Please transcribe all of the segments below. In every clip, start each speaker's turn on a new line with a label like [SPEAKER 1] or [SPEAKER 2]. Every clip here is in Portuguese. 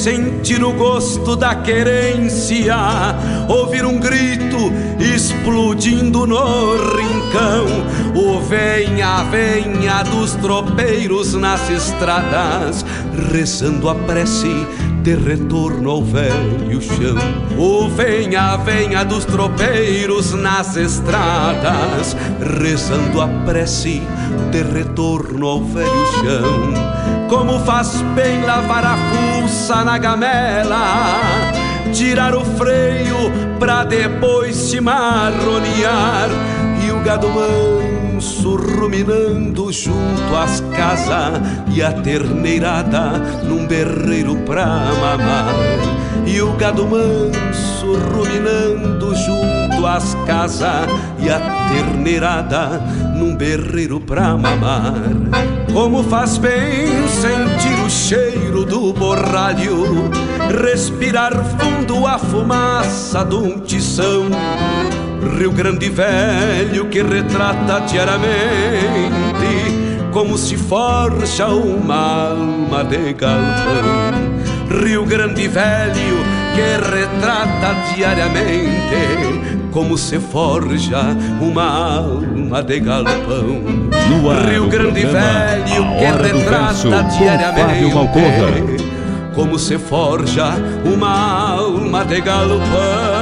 [SPEAKER 1] sentir o gosto da querência, ouvir um grito explodindo no rincão. O venha, venha dos tropeiros nas estradas, rezando a prece de retorno ao velho chão. O venha, venha dos tropeiros nas estradas, rezando a prece de retorno ao velho chão. Como faz bem lavar a fuça na gamela, tirar o freio pra depois se marronear e o gado manso ruminando junto às casas e a terneirada num berreiro pra mamar. E o gado manso ruminando junto às casas e a terneirada num berreiro pra mamar. Como faz bem sentir o cheiro do borralho, respirar fundo a fumaça de um tição Rio Grande Velho que retrata diariamente como se forja uma alma de galpão. Rio Grande Velho que retrata diariamente como se forja uma alma de galpão. Rio Grande Velho que retrata diariamente como se forja uma alma de galpão.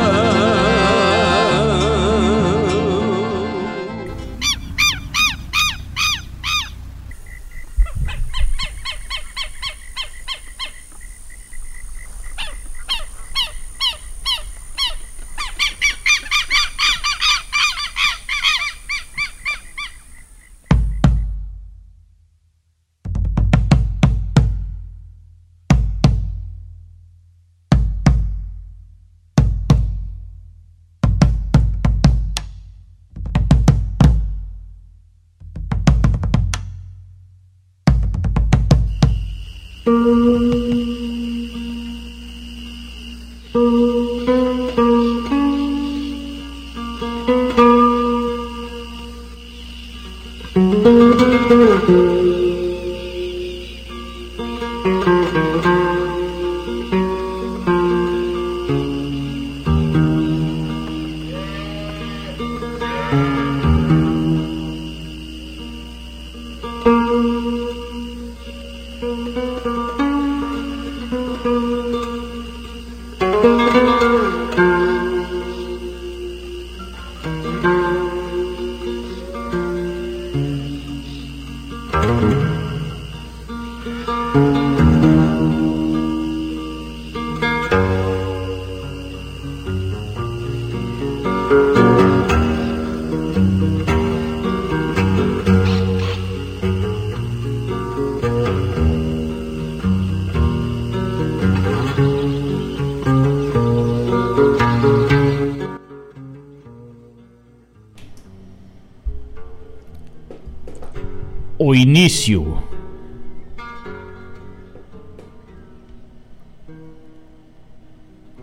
[SPEAKER 2] Início.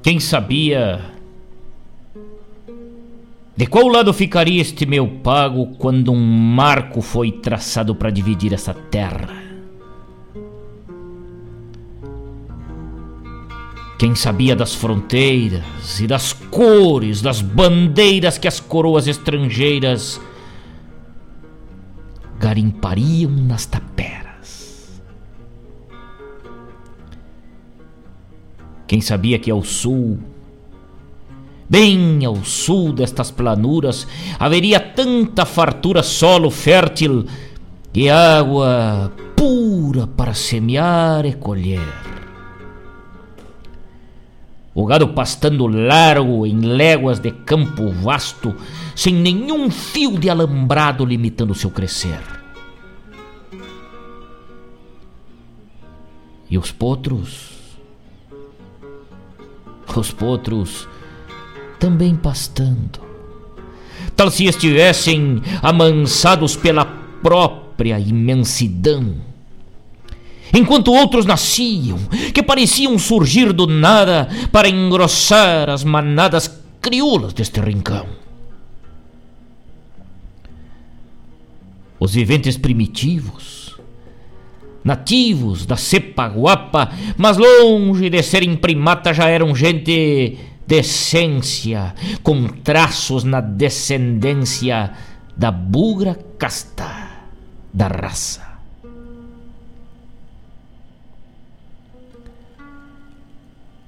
[SPEAKER 2] Quem sabia de qual lado ficaria este meu pago quando um marco foi traçado para dividir essa terra? Quem sabia das fronteiras e das cores, das bandeiras que as coroas estrangeiras garimpariam nas taperas. Quem sabia que ao sul, bem ao sul destas planuras, haveria tanta fartura solo fértil e água pura para semear e colher. O gado pastando largo em léguas de campo vasto, sem nenhum fio de alambrado limitando seu crescer. E os potros? Os potros também pastando. Tal se estivessem amansados pela própria imensidão. Enquanto outros nasciam, que pareciam surgir do nada para engrossar as manadas crioulas deste rincão. Os viventes primitivos nativos da cepa guapa, mas longe de serem primata já eram gente de essência, com traços na descendência da bugra casta da raça.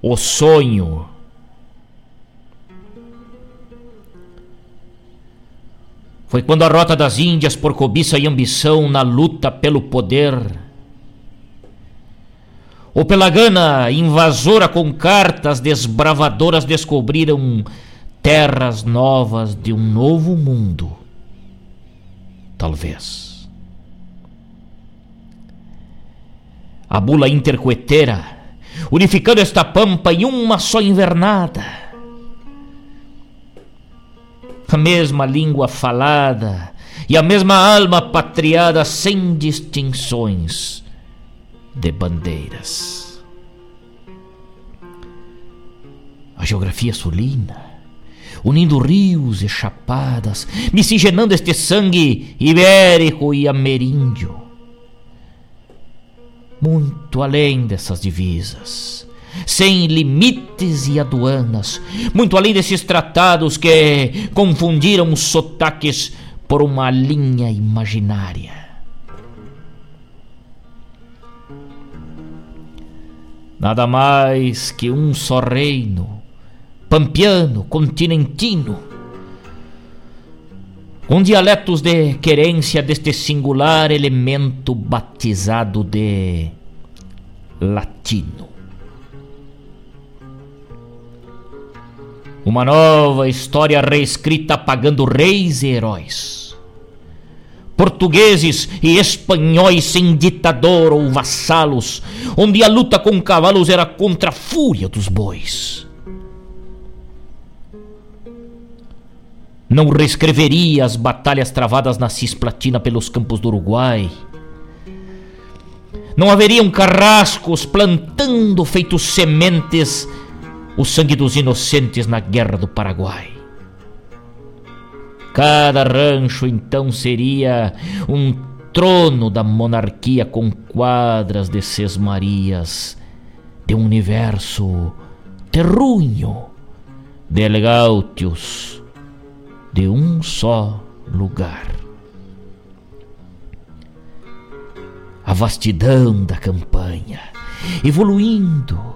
[SPEAKER 2] O sonho Foi quando a rota das Índias, por cobiça e ambição na luta pelo poder, ou pela gana invasora com cartas desbravadoras descobriram terras novas de um novo mundo. Talvez. A bula intercoeteira, unificando esta pampa em uma só invernada a mesma língua falada e a mesma alma patriada sem distinções de bandeiras. A geografia sulina, unindo rios e chapadas, miscigenando este sangue ibérico e ameríndio. Muito além dessas divisas sem limites e aduanas, muito além desses tratados que confundiram os sotaques por uma linha imaginária. Nada mais que um só reino, pampiano, continentino, com dialetos de querência deste singular elemento batizado de latino. Uma nova história reescrita apagando reis e heróis. Portugueses e espanhóis sem ditador ou vassalos, onde a luta com cavalos era contra a fúria dos bois. Não reescreveria as batalhas travadas na Cisplatina pelos campos do Uruguai. Não haveriam carrascos plantando feitos sementes o sangue dos inocentes na guerra do Paraguai. Cada rancho então seria um trono da monarquia com quadras de sesmarias de um universo terrunho de legautios de um só lugar. A vastidão da campanha, evoluindo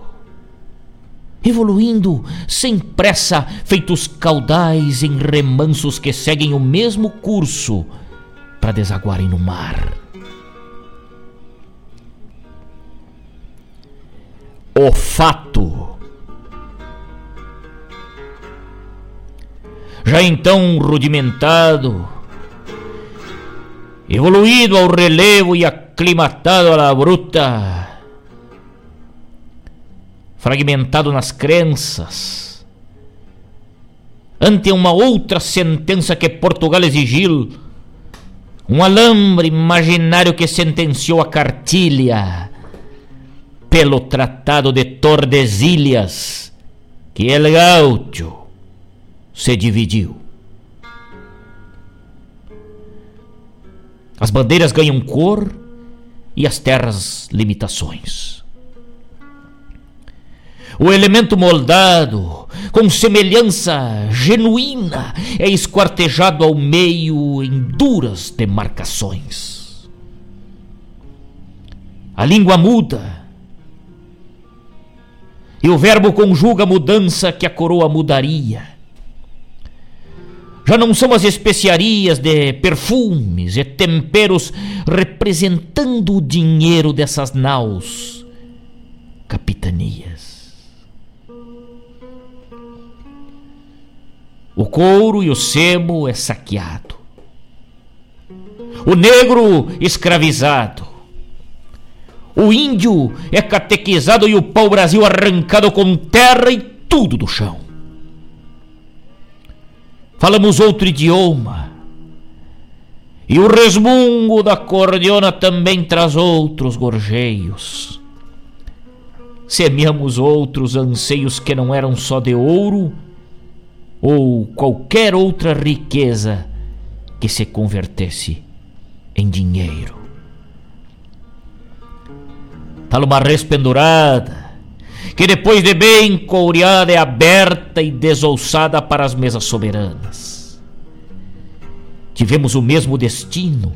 [SPEAKER 2] evoluindo sem pressa, feitos caudais em remansos que seguem o mesmo curso para desaguarem no mar. O fato. Já então rudimentado, evoluído ao relevo e aclimatado à la bruta, fragmentado nas crenças, ante uma outra sentença que Portugal exigiu, um alambre imaginário que sentenciou a cartilha pelo Tratado de Tordesilhas, que El Gaucho se dividiu. As bandeiras ganham cor e as terras limitações o elemento moldado, com semelhança genuína, é esquartejado ao meio em duras demarcações. A língua muda, e o verbo conjuga a mudança que a coroa mudaria. Já não são as especiarias de perfumes e temperos representando o dinheiro dessas naus capitanias. O couro e o sebo é saqueado. O negro escravizado. O índio é catequizado e o pau-brasil arrancado com terra e tudo do chão. Falamos outro idioma. E o resmungo da cordiona também traz outros gorjeios. Semeamos outros anseios que não eram só de ouro ou qualquer outra riqueza que se convertesse em dinheiro. tal uma res pendurada, que depois de bem couriada é aberta e desouçada para as mesas soberanas. Tivemos o mesmo destino,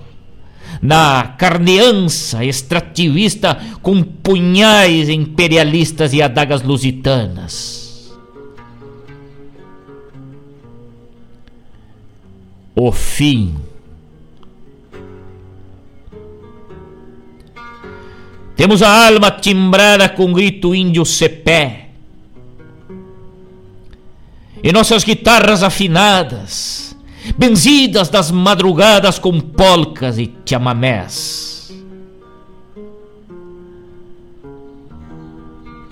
[SPEAKER 2] na carneança extrativista com punhais imperialistas e adagas lusitanas. O fim Temos a alma timbrada com grito índio cepé. E nossas guitarras afinadas, benzidas das madrugadas com polcas e chamamés.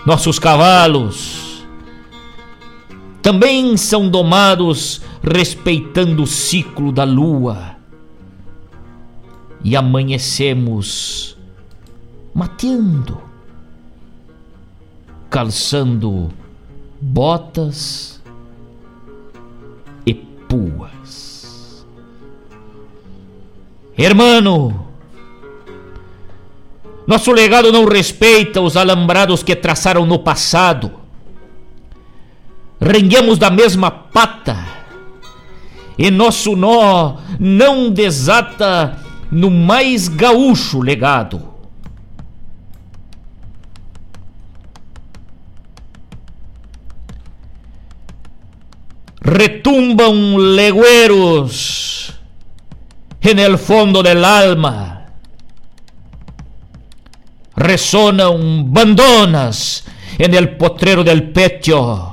[SPEAKER 2] Nossos cavalos também são domados respeitando o ciclo da lua. E amanhecemos mateando, calçando botas e puas. Hermano, nosso legado não respeita os alambrados que traçaram no passado. Renguemos da mesma pata e nosso nó não desata no mais gaúcho legado. Retumban legüeros en el fondo del alma. Resonan bandonas en el potrero del pecho.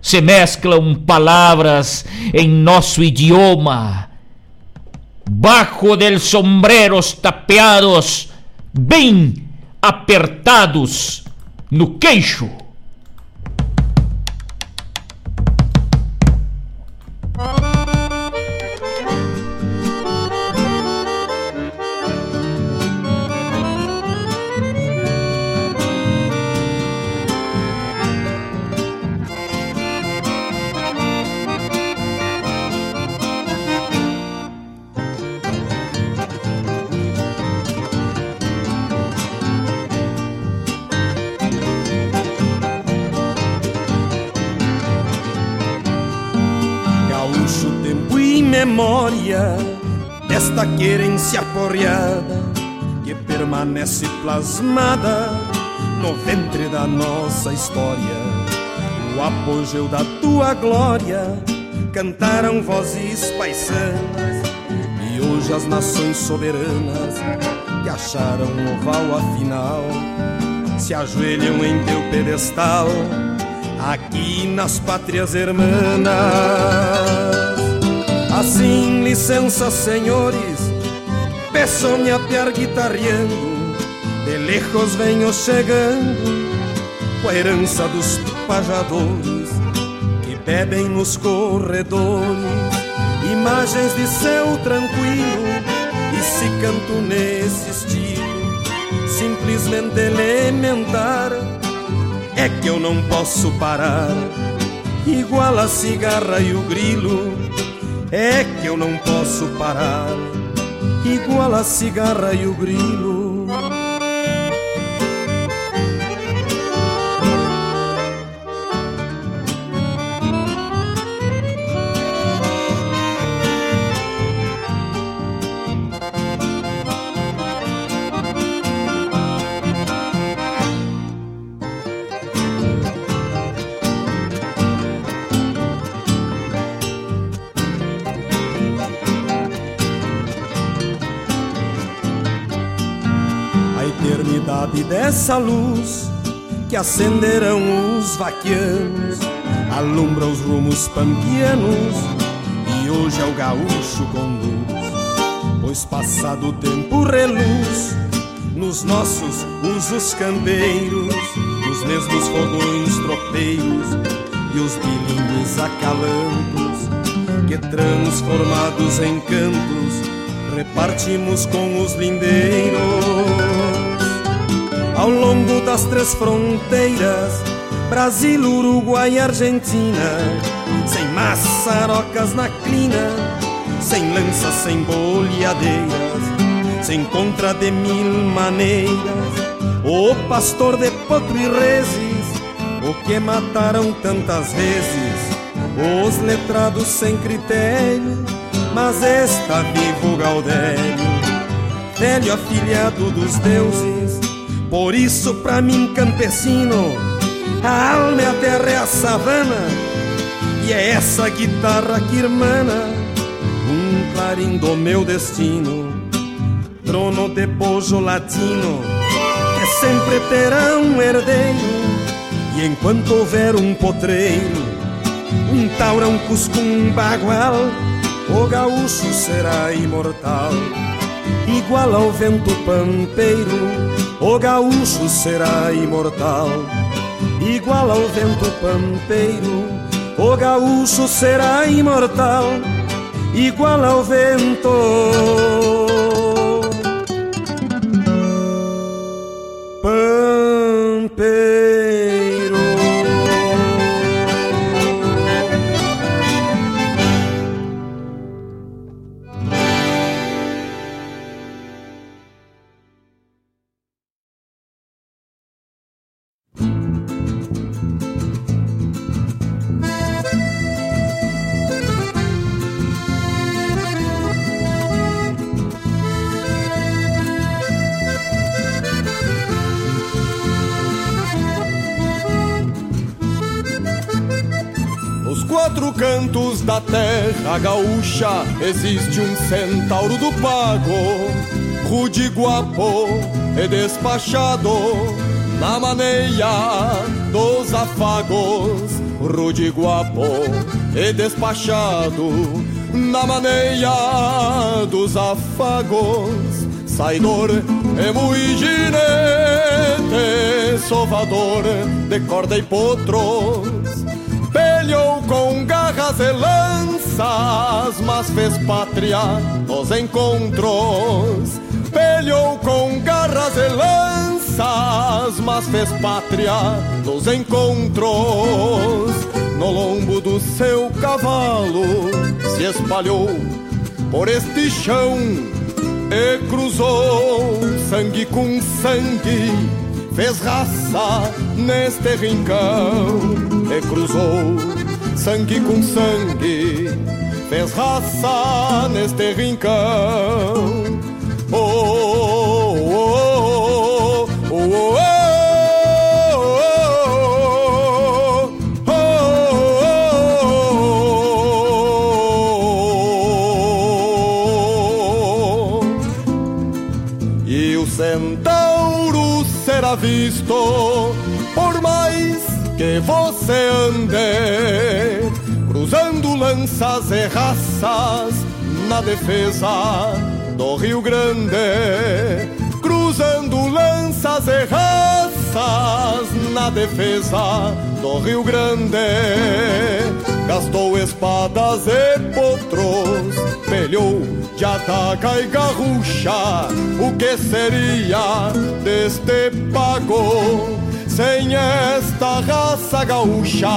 [SPEAKER 2] Se mezclan palabras en nuestro idioma. Bajo del sombreros tapeados, bem apertados no queixo.
[SPEAKER 3] Querência porreada que permanece plasmada no ventre da nossa história. O apogeu da tua glória cantaram vozes paisanas e hoje as nações soberanas que acharam oval afinal se ajoelham em teu pedestal aqui nas pátrias hermanas. Assim, licença, senhores, peço-me a piar de lejos venho chegando, com a herança dos pajadores, que bebem nos corredores, imagens de céu tranquilo, e se canto nesse estilo, simplesmente elementar, é que eu não posso parar, igual a cigarra e o grilo é que eu não posso parar, igual a cigarra e o grilo. Essa luz que acenderão os vaquianos, alumbra os rumos pampianos e hoje é o gaúcho conduz. Pois passado o tempo reluz nos nossos usos campeiros, os mesmos fogões tropeiros e os bilíngues acalantos que transformados em cantos repartimos com os lindeiros ao longo das três fronteiras Brasil, Uruguai e Argentina Sem maçarocas na crina Sem lanças, sem boleadeiras
[SPEAKER 1] se encontra de mil maneiras. O pastor de potro e reses, o que mataram tantas vezes, os letrados sem critério, mas está vivo Gaudério, velho afilhado dos deuses. Por isso, pra mim, campesino, a alma é a terra, é a savana, e é essa guitarra que irmana um clarim do meu destino trono de bojo latino, que sempre terá um herdeiro. E enquanto houver um potreiro, um taura, um cusco, um bagual, o gaúcho será imortal. Igual ao vento pampeiro, o gaúcho será imortal. Igual ao vento pampeiro, o gaúcho será imortal. Igual ao vento
[SPEAKER 3] gaúcha existe um centauro do pago, rude guapo e despachado na maneia dos afagos, rude guapo e despachado na maneia dos afagos, saidor e muito ginete, sovador de corda e pelhou com garras e lanças, mas fez pátria nos encontros. Pelhou com garras e lanças, mas fez pátria nos encontros. No lombo do seu cavalo se espalhou por este chão e cruzou sangue com sangue, fez raça neste rincão e cruzou sangue com sangue, fez raça neste rincão. Oh, oh, oh, oh, E o centauro será visto que você ande lanças e raças na defesa do Rio Grande, cruzando lanças e raças na defesa do Rio Grande. Gastou espadas e potros, pelhou de ataca e garrucha. O que seria deste pago? Sem esta raça gaúcha,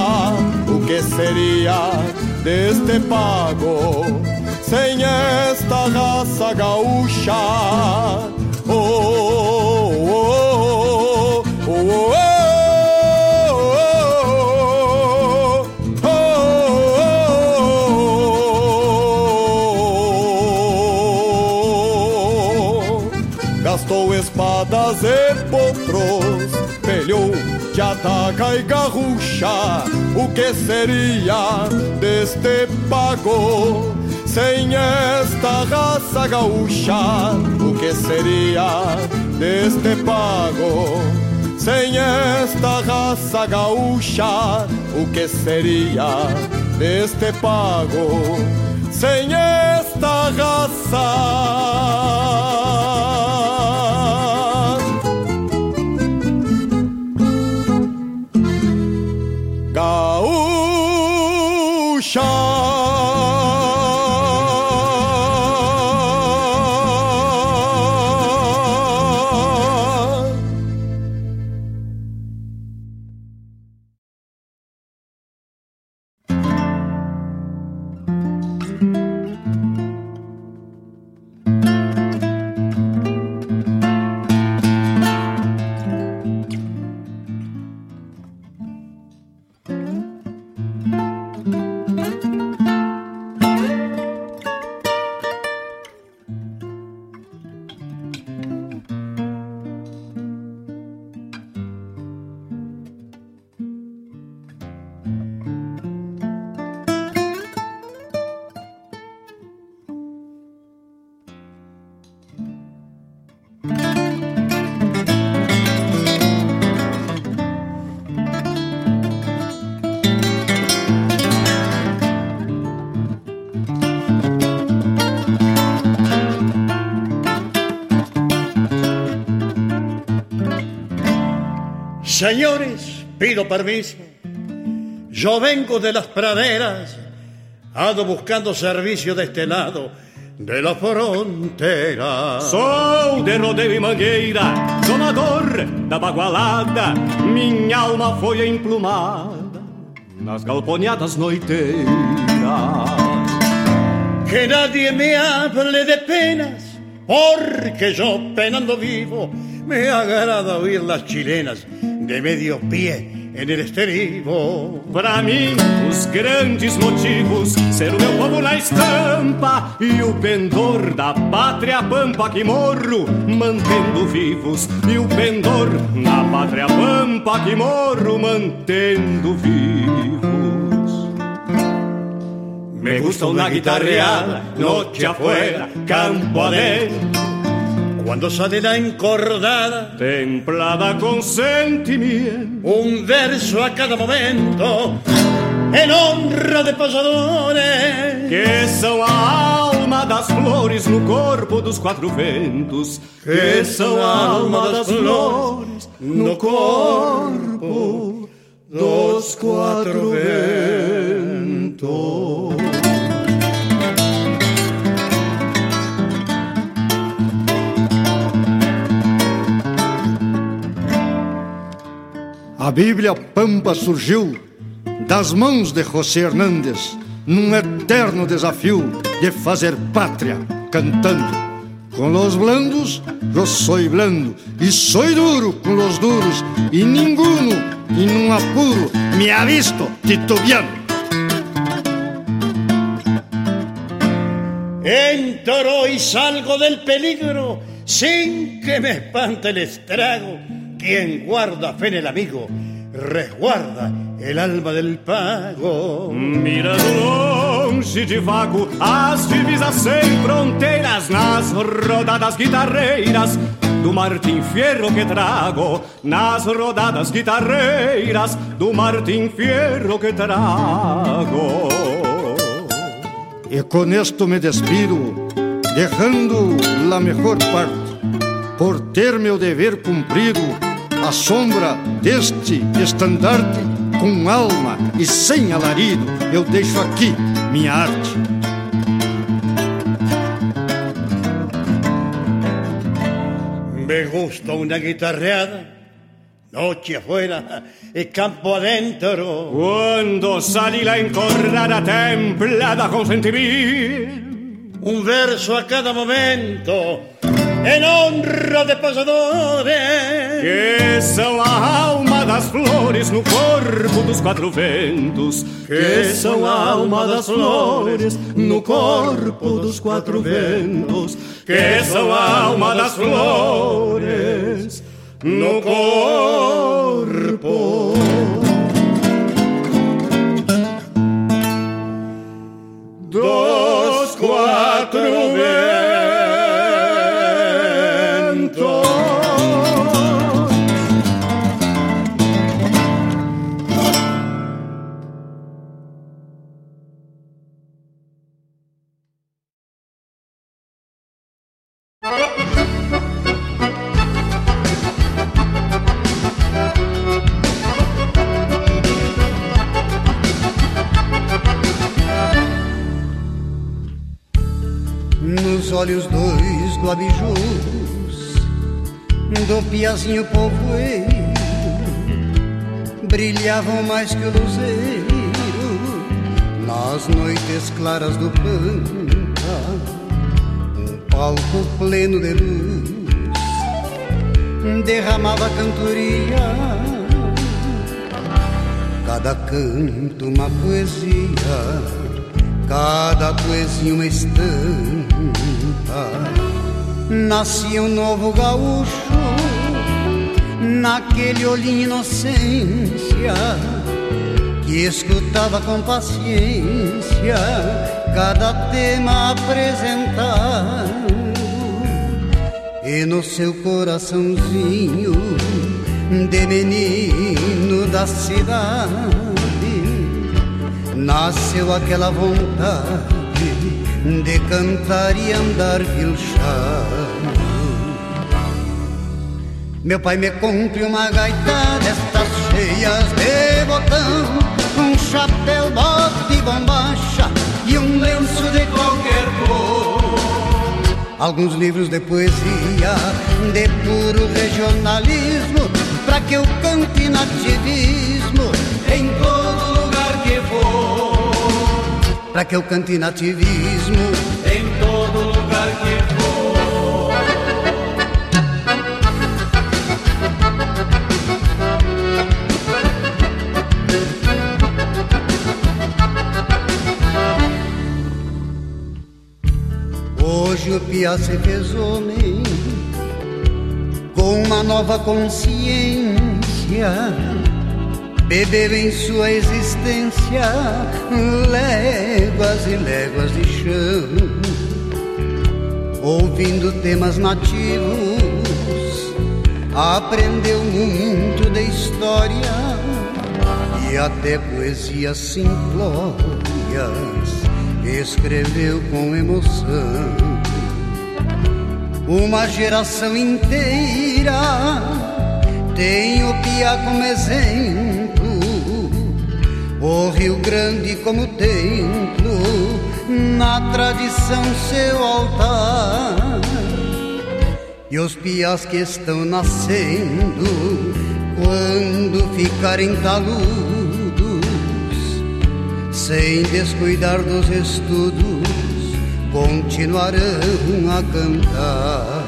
[SPEAKER 3] o que seria deste pago? Sem esta raça gaúcha, oh, oh, oh, oh, oh Gastou espadas e de ataca e garrucha. O que seria deste pago? Sem esta raça gaúcha, o que seria deste pago? Sem esta raça gaúcha, o que seria deste pago? Sem esta raça
[SPEAKER 4] Señores, pido permiso. Yo vengo de las praderas, ando buscando servicio de este lado de la frontera.
[SPEAKER 5] Sou de rodeio e mangueira, domador da bagualada, minha alma foi emplumada nas galponeadas noiteiras.
[SPEAKER 4] Que nadie me hable de penas, porque yo penando vivo, me agrada oír las chilenas de medio pie en el estribo.
[SPEAKER 5] Para mim, os grandes motivos ser o meu povo na estampa e o pendor da pátria pampa que morro mantendo vivos e o pendor na pátria pampa que morro mantendo vivos. Me gusta una guitarreada, noche afuera, campo adentro
[SPEAKER 4] cuando sale la encordada,
[SPEAKER 5] templada con sentimiento,
[SPEAKER 4] un verso a cada momento, en honra de pasadores,
[SPEAKER 5] que são a alma das flores no corpo dos quatro ventos,
[SPEAKER 4] que são a alma das flores no corpo dos quatro ventos.
[SPEAKER 6] A Bíblia Pampa surgiu das mãos de José Hernández num eterno desafio de fazer pátria cantando. Com los blandos, eu sou blando e sou duro com los duros e ninguno, e num apuro, me ha visto titubeando.
[SPEAKER 4] Entro y salgo del peligro sin que me espante el estrago quien guarda fe en el amigo, resguarda el alma del pago.
[SPEAKER 5] Mira longe de vago as divisas sem fronteiras nas rodadas guitarreiras do Martim Fierro que trago, nas rodadas guitarreiras do Martim Fierro que trago.
[SPEAKER 6] E com esto me despido, deixando a melhor parte, por ter meu dever cumprido a sombra deste estandarte, com alma e sem alarido, eu deixo aqui minha arte.
[SPEAKER 4] Me gusta una guitarreada, noche afuera e campo adentro.
[SPEAKER 5] Quando sali la encordada templada con sentimento,
[SPEAKER 4] un verso a cada momento en honra de pasadores
[SPEAKER 5] que são a alma das flores no corpo dos quatro ventos. Que são a alma das flores no corpo dos quatro ventos. que são a alma das flores no corpo. Dos quatro ventos
[SPEAKER 7] olhos dois do abijus do piazinho povoeiro brilhavam mais que o luzeiro nas noites claras do pampa um palco pleno de luz derramava cantoria. Cada canto uma poesia cada poesia uma estampa nascia um novo gaúcho naquele olhinho inocência que escutava com paciência cada tema apresentado. E no seu coraçãozinho de menino da cidade nasceu aquela vontade de cantar e andar vilchado. Meu pai me compre uma gaitada, destas cheias de botão, um chapéu, bote e bombacha e um lenço de qualquer cor. Alguns livros de poesia, de puro regionalismo, pra que eu cante nativismo em todo Pra que eu cante nativismo em todo lugar que for. Hoje o Pia se fez homem com uma nova consciência. Bebeu em sua existência léguas e léguas de chão, ouvindo temas nativos, aprendeu muito de história e até poesias simplórias escreveu com emoção. Uma geração inteira tem o Pia como exemplo, o Rio Grande como templo, na tradição seu altar. E os pias que estão nascendo, quando ficarem taludos, sem descuidar dos estudos, continuarão a cantar.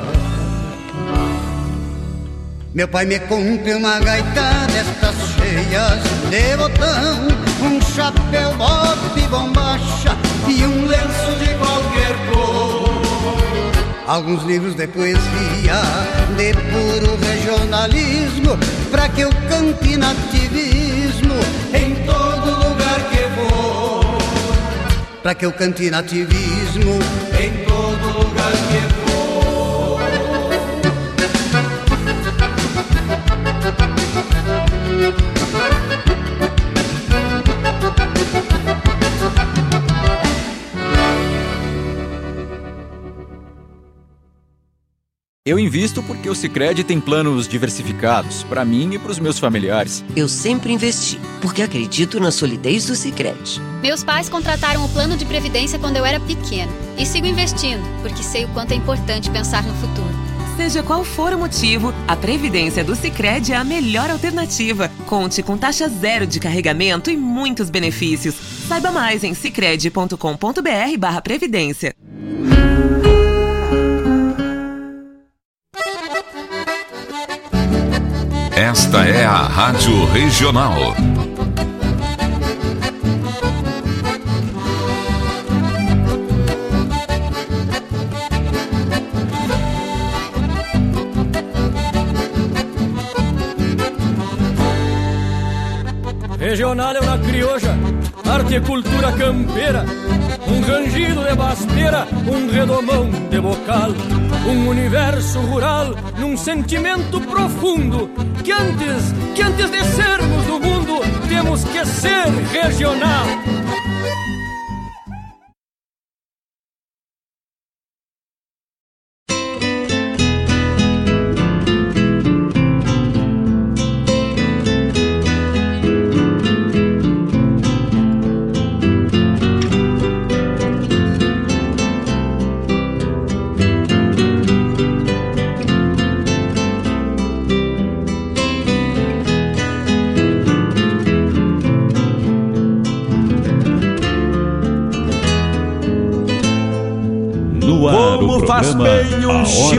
[SPEAKER 7] Meu pai me compra uma gaita destas cheias de botão, um chapéu, bote e bombacha e um lenço de qualquer cor. Alguns livros de poesia, de puro regionalismo, pra que eu cante nativismo em todo lugar que para que eu cante nativismo em todo lugar que for.
[SPEAKER 8] Eu invisto porque o Sicredi tem planos diversificados para mim e para os meus familiares.
[SPEAKER 9] Eu sempre investi porque acredito na solidez do Sicredi.
[SPEAKER 10] Meus pais contrataram o plano de previdência quando eu era pequeno e sigo investindo porque sei o quanto é importante pensar no futuro.
[SPEAKER 11] Seja qual for o motivo, a previdência do Sicredi é a melhor alternativa. Conte com taxa zero de carregamento e muitos benefícios. Saiba mais em sicredi.com.br/previdência.
[SPEAKER 12] é a Rádio Regional.
[SPEAKER 13] Regional é uma crioja, arte e cultura campeira, um rangido de basteira, um redomão de bocal, um universo rural num sentimento profundo que antes, que antes de sermos do mundo, temos que ser regional.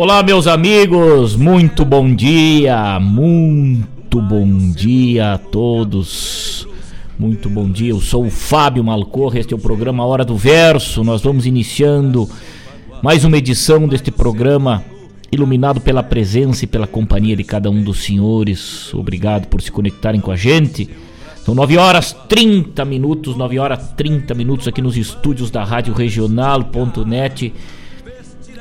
[SPEAKER 2] Olá, meus amigos, muito bom dia, muito bom dia a todos. Muito bom dia, eu sou o Fábio Malcorra, este é o programa Hora do Verso. Nós vamos iniciando mais uma edição deste programa iluminado pela presença e pela companhia de cada um dos senhores. Obrigado por se conectarem com a gente. São 9 horas 30 minutos, 9 horas 30 minutos aqui nos estúdios da Rádio Regional.net.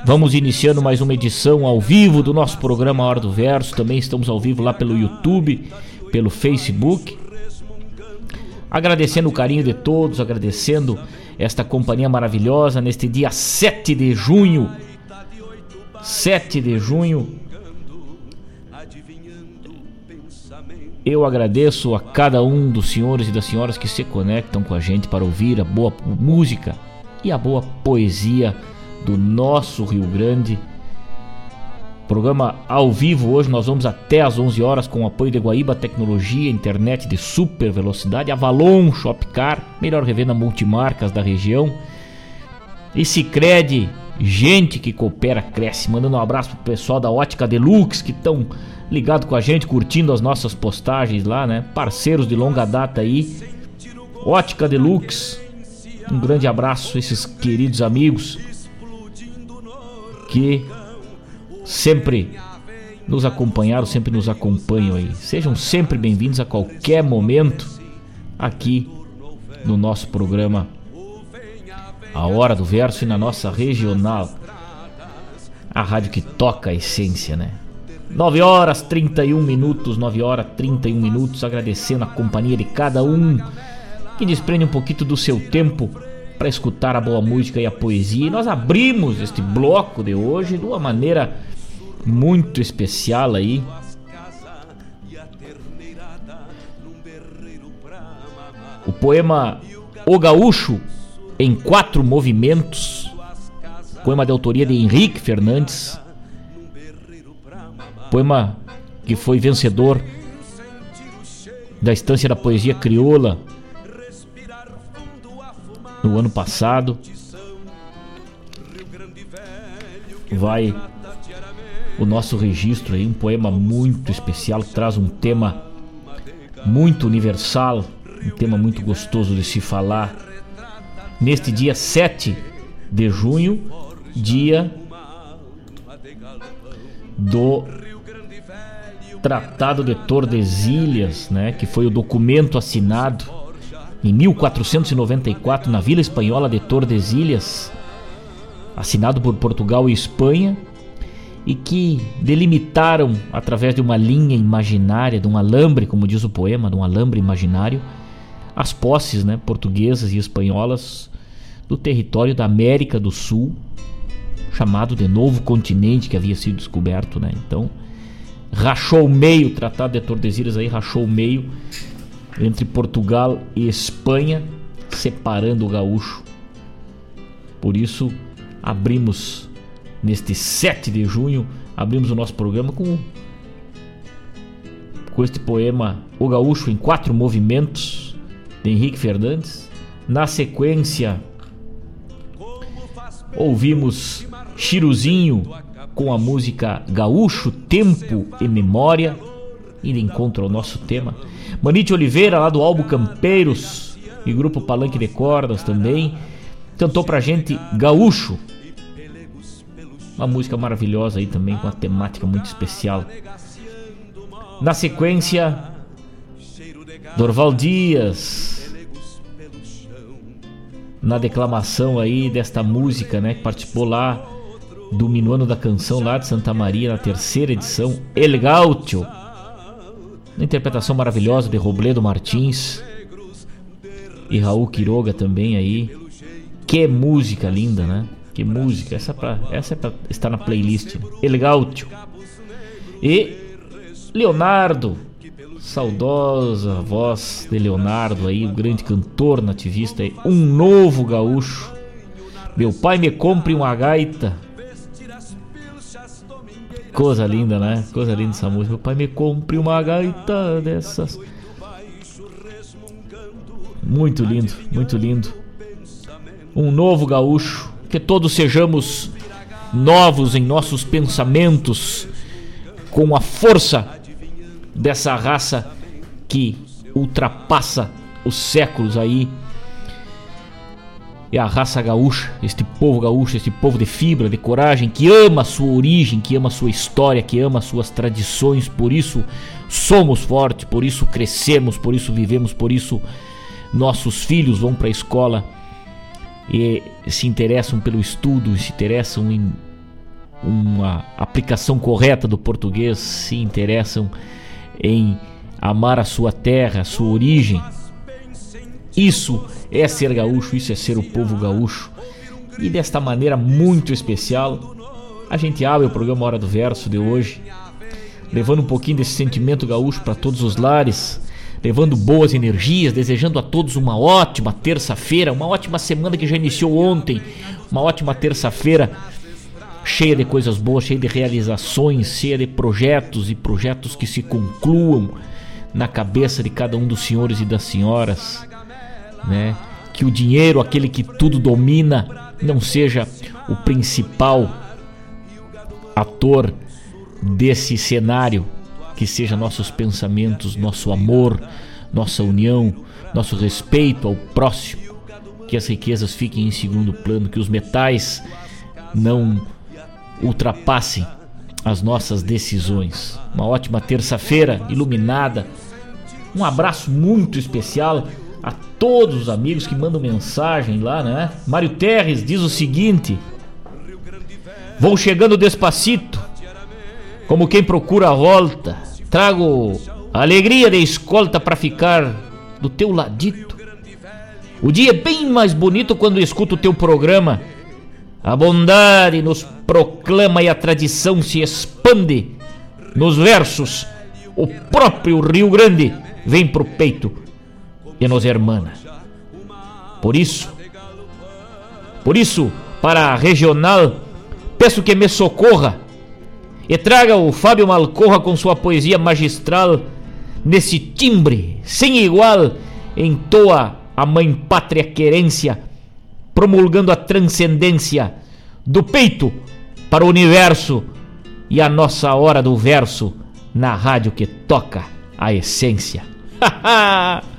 [SPEAKER 2] Vamos iniciando mais uma edição ao vivo do nosso programa Hora do Verso. Também estamos ao vivo lá pelo YouTube, pelo Facebook. Agradecendo o carinho de todos, agradecendo esta companhia maravilhosa neste dia 7 de junho 7 de junho. Eu agradeço a cada um dos senhores e das senhoras que se conectam com a gente para ouvir a boa música e a boa poesia do nosso Rio Grande. Programa ao vivo hoje, nós vamos até às 11 horas com o apoio de Guaíba Tecnologia, internet de super velocidade, Avalon Shopcar, melhor revenda multimarcas da região. E Sicredi gente que coopera, cresce. Mandando um abraço pro pessoal da Ótica Deluxe que estão ligado com a gente, curtindo as nossas postagens lá, né? Parceiros de longa data aí. Ótica Deluxe. Um grande abraço esses queridos amigos que sempre nos acompanharam, sempre nos acompanham aí. Sejam sempre bem-vindos a qualquer momento aqui no nosso programa a hora do verso e na nossa regional. A rádio que toca a essência, né? 9 horas 31 minutos, 9 horas 31 minutos, agradecendo a companhia de cada um que desprende um pouquinho do seu tempo para escutar a boa música e a poesia. E nós abrimos este bloco de hoje de uma maneira muito especial aí. O poema O Gaúcho em quatro movimentos. Poema de autoria de Henrique Fernandes. Poema que foi vencedor da Estância da Poesia Crioula no ano passado. Vai o nosso registro aí, um poema muito especial traz um tema muito universal, um tema muito gostoso de se falar neste dia 7 de junho, dia do Tratado de Tordesilhas, né, que foi o documento assinado em 1494 na Vila Espanhola de Tordesilhas, assinado por Portugal e Espanha, e que delimitaram através de uma linha imaginária, de um alambre, como diz o poema, de um alambre imaginário, as posses né, portuguesas e espanholas do território da América do Sul, chamado de Novo Continente, que havia sido descoberto. Né? Então, rachou o meio, o Tratado de Tordesilhas aí rachou o meio entre Portugal e Espanha, separando o gaúcho. Por isso, abrimos neste 7 de junho, abrimos o nosso programa com com este poema O Gaúcho em quatro movimentos, de Henrique Fernandes. Na sequência, ouvimos Chiruzinho com a música Gaúcho, Tempo e Memória, indo encontro ao nosso tema. Manite Oliveira, lá do álbum Campeiros e grupo Palanque de Cordas também, cantou pra gente Gaúcho. Uma música maravilhosa aí também, com uma temática muito especial. Na sequência, Dorval Dias na declamação aí desta música, né, que participou lá do Minuano da Canção lá de Santa Maria na terceira edição, El Gaúcho. Interpretação maravilhosa de Robledo Martins e Raul Quiroga também aí. Que música linda, né? Que música. Essa é pra, essa é pra estar na playlist. El. E Leonardo saudosa voz de Leonardo aí, o grande cantor nativista aí, um novo gaúcho. Meu pai me compre uma gaita. Coisa linda, né? Coisa linda essa música. Meu pai me compre uma gaita dessas. Muito lindo, muito lindo. Um novo gaúcho. Que todos sejamos novos em nossos pensamentos, com a força dessa raça que ultrapassa os séculos aí é a raça gaúcha, este povo gaúcho, este povo de fibra, de coragem, que ama a sua origem, que ama a sua história, que ama as suas tradições, por isso somos fortes, por isso crescemos, por isso vivemos, por isso nossos filhos vão para a escola e se interessam pelo estudo, se interessam em uma aplicação correta do português, se interessam em amar a sua terra, a sua origem. Isso é ser gaúcho, isso é ser o povo gaúcho. E desta maneira muito especial, a gente abre o programa Hora do Verso de hoje, levando um pouquinho desse sentimento gaúcho para todos os lares, levando boas energias, desejando a todos uma ótima terça-feira, uma ótima semana que já iniciou ontem, uma ótima terça-feira cheia de coisas boas, cheia de realizações, cheia de projetos e projetos que se concluam na cabeça de cada um dos senhores e das senhoras, né? Que o dinheiro, aquele que tudo domina, não seja o principal ator desse cenário, que seja nossos pensamentos, nosso amor, nossa união, nosso respeito ao próximo, que as riquezas fiquem em segundo plano, que os metais não ultrapassem as nossas decisões. Uma ótima terça-feira iluminada. Um abraço muito especial todos os amigos que mandam mensagem lá, né? Mário Terres diz o seguinte: Vou chegando despacito, como quem procura a volta. Trago a alegria de escolta para ficar do teu ladito. O dia é bem mais bonito quando escuto o teu programa a bondade nos proclama e a tradição se expande. Nos versos, o próprio Rio Grande vem pro peito e nos hermana. Por isso, por isso, para a regional, peço que me socorra e traga o Fábio Malcorra com sua poesia magistral nesse timbre sem igual entoa a mãe pátria querência promulgando a transcendência do peito para o universo e a nossa hora do verso na rádio que toca a essência.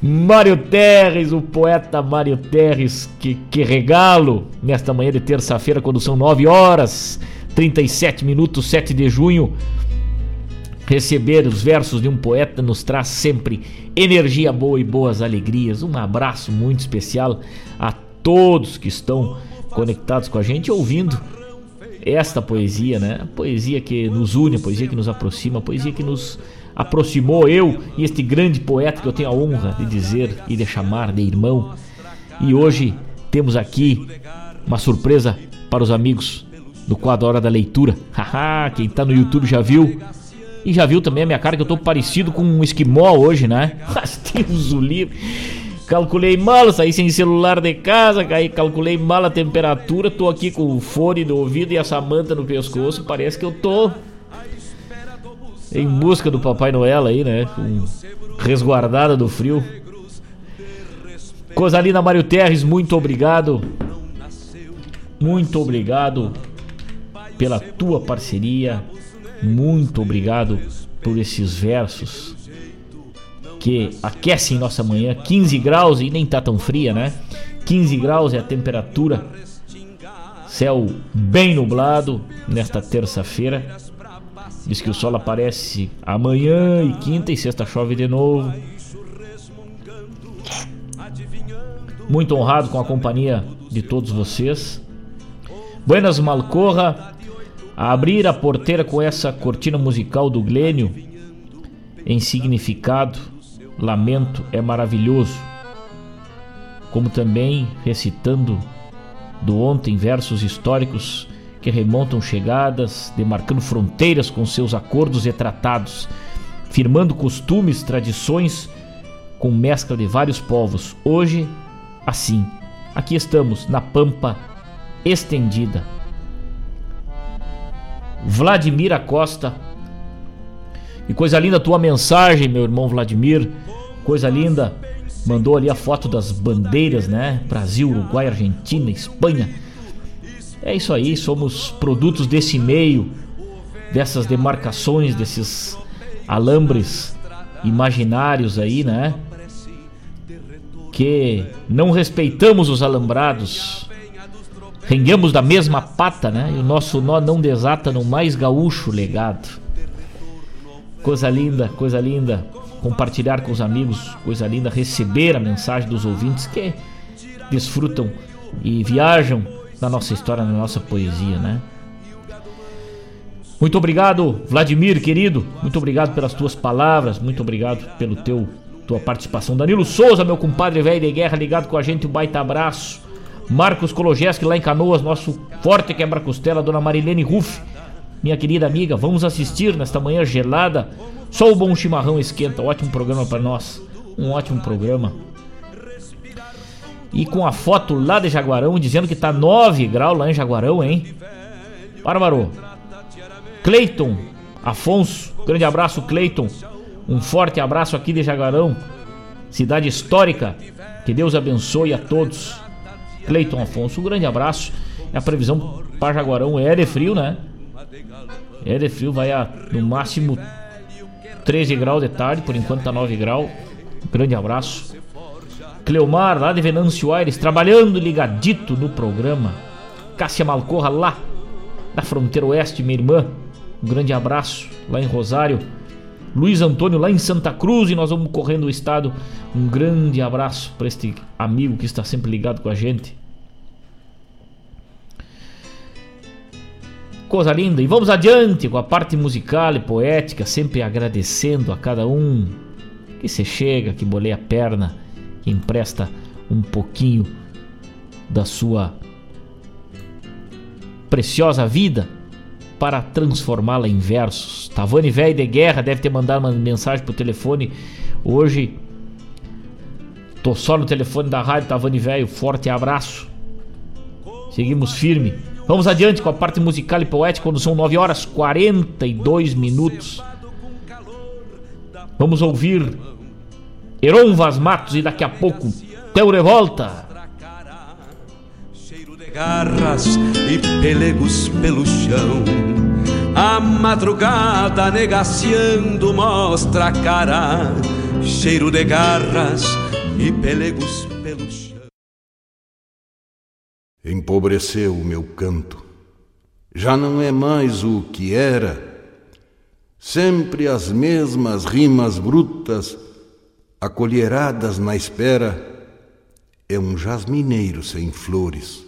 [SPEAKER 2] Mário Terres, o poeta Mário Terres, que, que regalo nesta manhã de terça-feira, quando são 9 horas 37 minutos, 7 de junho. Receber os versos de um poeta nos traz sempre energia boa e boas alegrias. Um abraço muito especial a todos que estão conectados com a gente ouvindo esta poesia, né? A poesia que nos une, a poesia que nos aproxima, a poesia que nos aproximou eu e este grande poeta que eu tenho a honra de dizer e de chamar de irmão. E hoje temos aqui uma surpresa para os amigos do quadro Hora da Leitura. Haha, quem tá no YouTube já viu e já viu também a minha cara que eu tô parecido com um esquimó hoje, né? Mas Deus o livre. Calculei mal, saí sem celular de casa, caí, calculei mal a temperatura, tô aqui com o fone no ouvido e essa manta no pescoço, parece que eu tô em busca do Papai Noel aí, né? Com resguardada do frio. Cosalina Mário Terres, muito obrigado. Muito obrigado pela tua parceria, muito obrigado por esses versos que aquecem nossa manhã. 15 graus e nem tá tão fria, né? 15 graus é a temperatura. Céu bem nublado nesta terça-feira. Diz que o sol aparece amanhã e quinta e sexta chove de novo. Muito honrado com a companhia de todos vocês. Buenas Malcorra, a abrir a porteira com essa cortina musical do Glênio, em significado, lamento é maravilhoso. Como também recitando do ontem versos históricos que remontam chegadas, demarcando fronteiras com seus acordos e tratados, firmando costumes, tradições com mescla de vários povos. Hoje, assim, aqui estamos na pampa estendida Vladimir Acosta. E coisa linda a tua mensagem, meu irmão Vladimir. Coisa linda. Mandou ali a foto das bandeiras, né? Brasil, Uruguai, Argentina, Espanha. É isso aí, somos produtos desse meio, dessas demarcações, desses alambres imaginários aí, né? que não respeitamos os alambrados, rendemos da mesma pata, né? E o nosso nó não desata no mais gaúcho legado. Coisa linda, coisa linda. Compartilhar com os amigos, coisa linda. Receber a mensagem dos ouvintes que desfrutam e viajam na nossa história, na nossa poesia, né? Muito obrigado, Vladimir, querido. Muito obrigado pelas tuas palavras. Muito obrigado pelo teu tua participação. Danilo Souza, meu compadre velho de guerra, ligado com a gente. Um baita abraço. Marcos Kologeski lá em Canoas, nosso forte quebra-costela. Dona Marilene Ruff, minha querida amiga. Vamos assistir nesta manhã gelada. Só o bom chimarrão esquenta. Ótimo programa para nós. Um ótimo programa. E com a foto lá de Jaguarão, dizendo que tá 9 graus lá em Jaguarão, hein? Bárbaro. Cleiton Afonso, grande abraço, Cleiton. Um forte abraço aqui de Jaguarão, cidade histórica. Que Deus abençoe a todos. Cleiton Afonso, um grande abraço. A previsão para Jaguarão é de frio, né? É de frio, vai a no máximo 13 graus de tarde, por enquanto tá 9 graus. Grande abraço. Cleomar, lá de Venâncio Aires, trabalhando ligadito no programa. Cássia Malcorra, lá da fronteira oeste, minha irmã. Um grande abraço lá em Rosário. Luiz Antônio lá em Santa Cruz e nós vamos correndo o estado. Um grande abraço para este amigo que está sempre ligado com a gente. Coisa linda. E vamos adiante com a parte musical e poética, sempre agradecendo a cada um que se chega, que boleia a perna, que empresta um pouquinho da sua preciosa vida para transformá-la em versos. Tavani Velho de Guerra deve ter mandado uma mensagem pro telefone hoje. Tô só no telefone da rádio Tavani Velho, forte abraço. Seguimos firme. Vamos adiante com a parte musical e poética quando são 9 horas 42 minutos. Vamos ouvir Heron Vaz Matos e daqui a pouco Teu Revolta
[SPEAKER 14] garras e pelegos pelo chão. A madrugada negaciando mostra a cara, cheiro de garras e pelegos pelo chão.
[SPEAKER 12] Empobreceu o meu canto, já não é mais o que era. Sempre as mesmas rimas brutas, acolheradas na espera, é um jasmineiro sem flores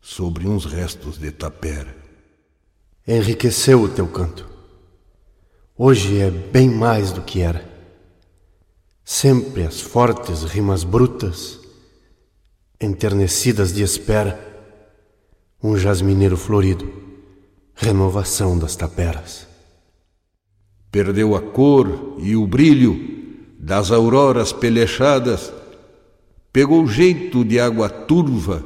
[SPEAKER 12] sobre uns restos de tapera.
[SPEAKER 15] Enriqueceu o teu canto. Hoje é bem mais do que era. Sempre as fortes rimas brutas, enternecidas de espera, um jasmineiro florido, renovação das taperas.
[SPEAKER 12] Perdeu a cor e o brilho das auroras pelechadas, pegou jeito de água turva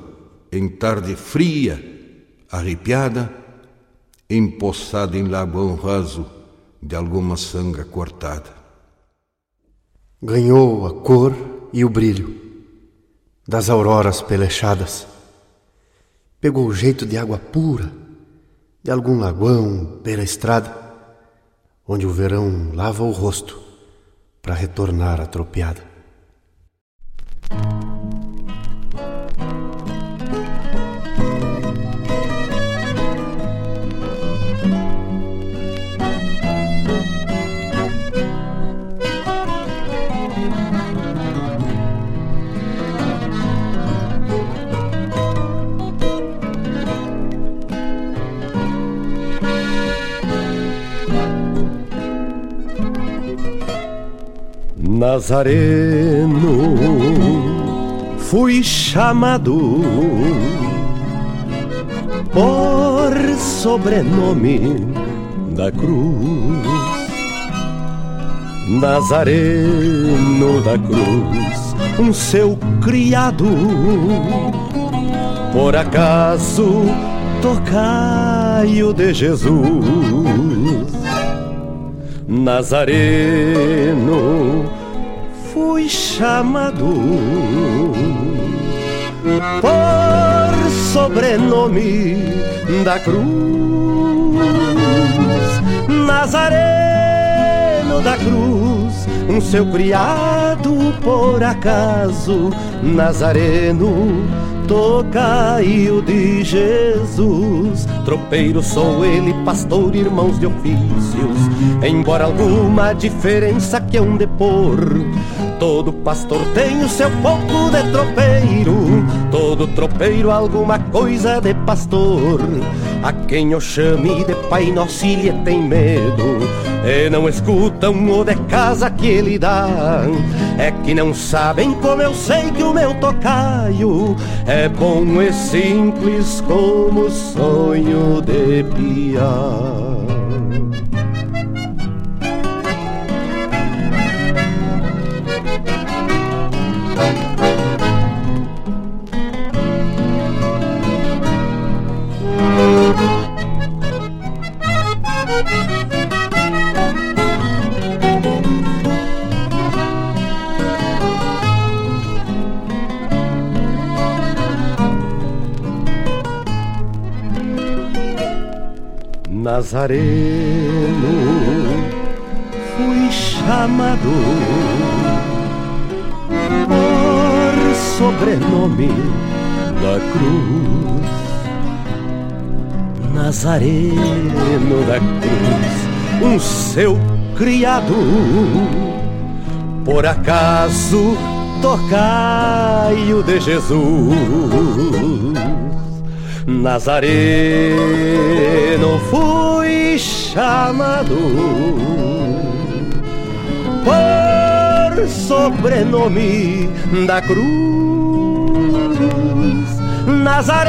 [SPEAKER 12] em tarde fria, arrepiada, empossada em lagoão raso de alguma sanga cortada.
[SPEAKER 15] Ganhou a cor e o brilho das auroras pelechadas. Pegou jeito de água pura de algum lagoão beira estrada, onde o verão lava o rosto para retornar atropiada.
[SPEAKER 16] Nazareno, fui chamado por sobrenome da cruz. Nazareno da cruz, um seu criado, por acaso tocaio de Jesus. Nazareno, fui chamado por sobrenome da cruz. Nazareno da cruz, um seu criado por acaso, Nazareno tocaio de Jesus. Tropeiro sou ele, pastor, irmãos de ofícios. Embora alguma diferença que hão de pôr, todo pastor tem o seu pouco de tropeiro. Todo tropeiro alguma coisa de pastor. A quem eu chame de pai nosso lhe tem medo e não escutam o de casa que ele dá. É que não sabem como eu sei que o meu tocaio é bom e simples como sonho de piar. Nazareno, fui chamado por sobrenome da cruz. Nazareno da cruz, um seu criado, por acaso tocaio de Jesus Nazareno fui chamado por sobrenome da cruz. Nazareno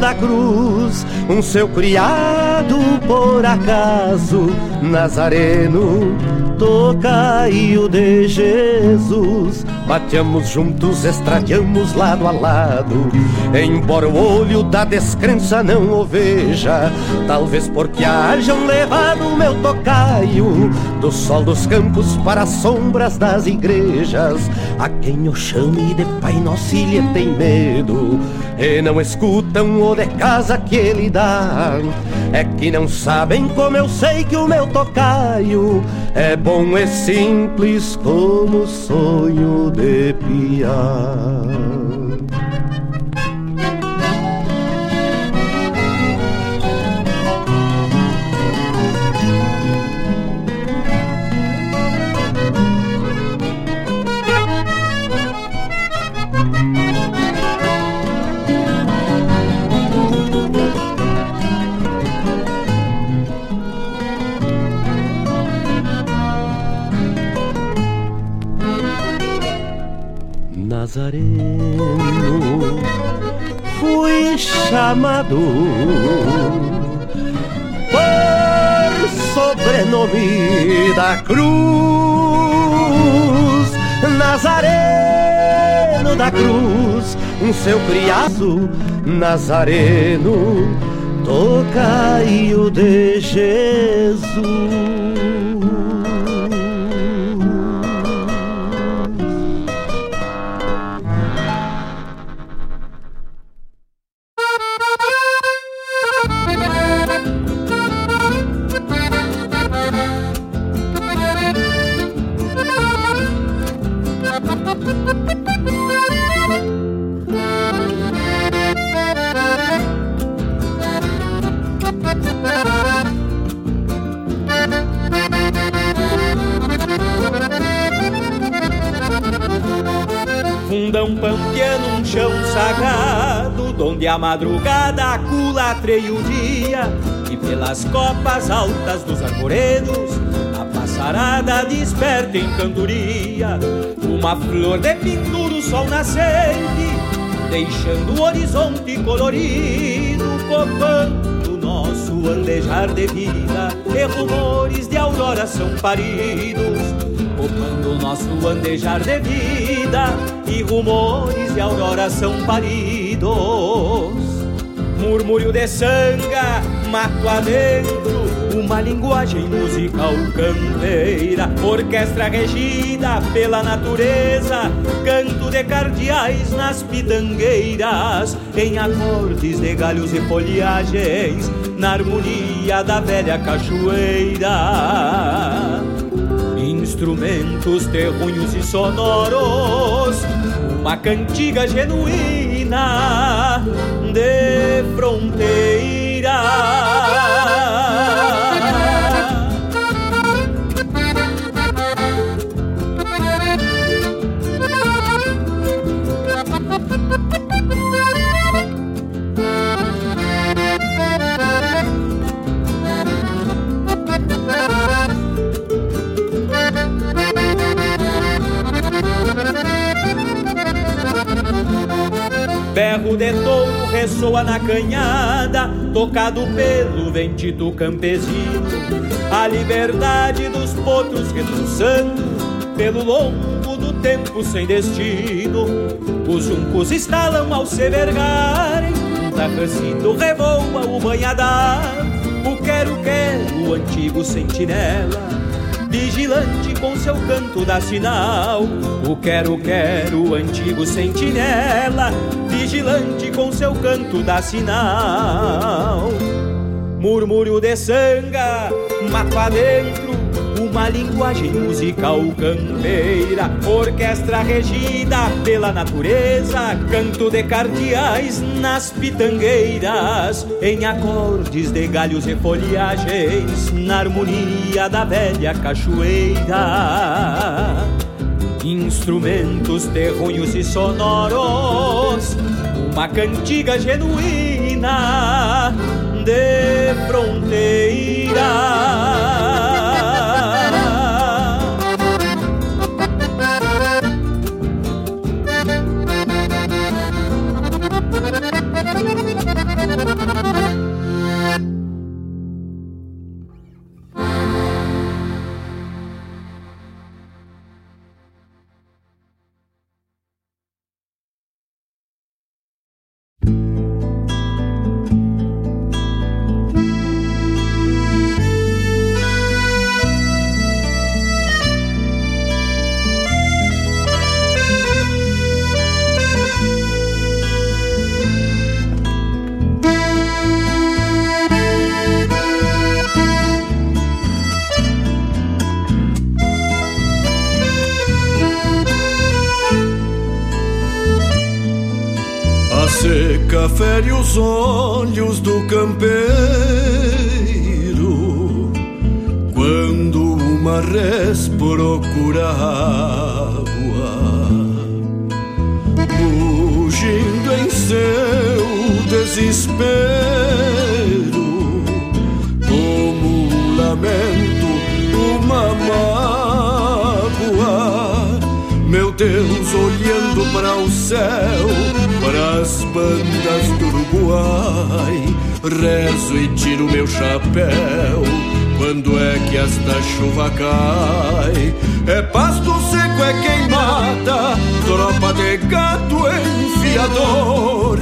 [SPEAKER 16] da cruz, um seu criado por acaso. Nazareno, tocaio de Jesus Bateamos juntos, estradiamos lado a lado. Embora o olho da descrença não o veja, talvez porque hajam levado o meu tocaio do sol dos campos para as sombras das igrejas. A quem eu chame de Pai Nosso lhe tem medo e não escutam o de casa que ele dá. É que não sabem como eu sei que o meu tocaio é bom e simples como sonho de piar. Nazareno fui chamado por sobrenome da cruz. Nazareno da cruz um seu criado Nazareno tocaio de Jesus
[SPEAKER 17] madrugada culatreia o dia. E pelas copas altas dos arvoredos A passarada desperta em cantoria. Uma flor de pintura o sol nascente Deixando o horizonte colorido Copando nosso andejar de vida. E rumores de aurora são paridos Copando nosso andejar de vida. E rumores de aurora são paridos Murmúrio de sanga, mato adentro Uma linguagem musical campeira Orquestra regida pela natureza Canto de cardeais nas pitangueiras. Em acordes de galhos e folhagens Na harmonia da velha cachoeira. Instrumentos terrunhos e sonoros, uma cantiga genuína de fronteira. Berro de touro ressoa na canhada, tocado pelo ventito campesino. A liberdade dos potros reduçando pelo longo do tempo sem destino. Os juncos estalam ao se vergarem, tarracito revoa o banhadar. O quero-quero, o antigo sentinela vigilante com seu canto dá sinal. O quero-quero, antigo sentinela, vigilante com seu canto dá sinal. Murmúrio de sanga, mato adentro, uma linguagem musical campeira, orquestra regida pela natureza, canto de cardeais nas pitangueiras, em acordes de galhos e folhagens, na harmonia da velha cachoeira. Instrumentos terrunhos e sonoros, uma cantiga genuína de fronteira.
[SPEAKER 3] Rezo e tiro meu chapéu. Quando é que esta chuva cai? É pasto seco, é queimada, tropa de gato enfiador,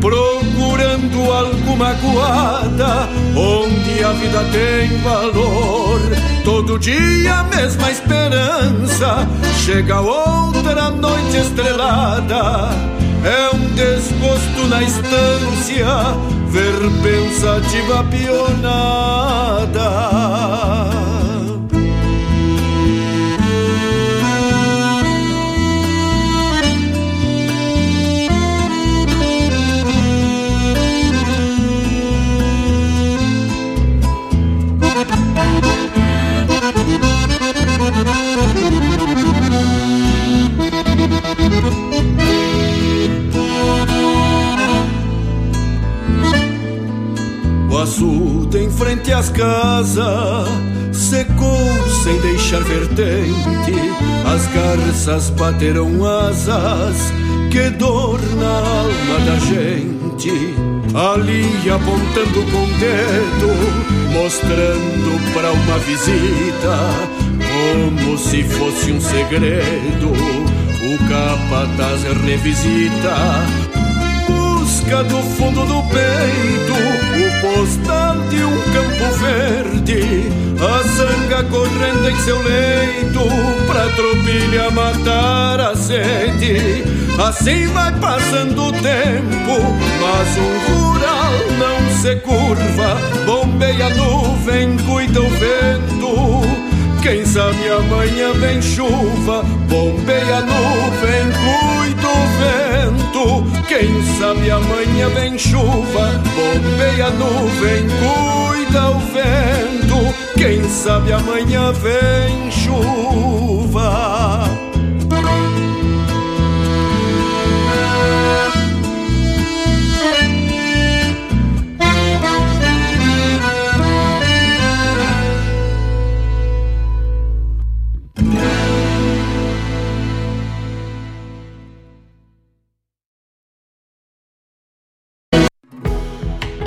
[SPEAKER 3] procurando alguma guarda onde a vida tem valor. Todo dia a mesma esperança, chega outra noite estrelada. É um desgosto na estância ver pensativa pionada. O açude em frente às casas secou sem deixar vertente. As garças bateram asas, que dor na alma da gente. Ali apontando com o dedo, mostrando para uma visita, como se fosse um segredo. O capataz revisita busca do fundo do peito o postal de um campo verde, a sanga correndo em seu leito pra tropilha matar a sede. Assim vai passando o tempo, mas um rural não se curva, bombeia a nuvem, cuida o vento. Quem
[SPEAKER 1] sabe amanhã vem chuva, bombeia a nuvem, cuida o vento. Quem sabe amanhã vem chuva, bombeia a nuvem, cuida o vento. Quem sabe amanhã vem chuva.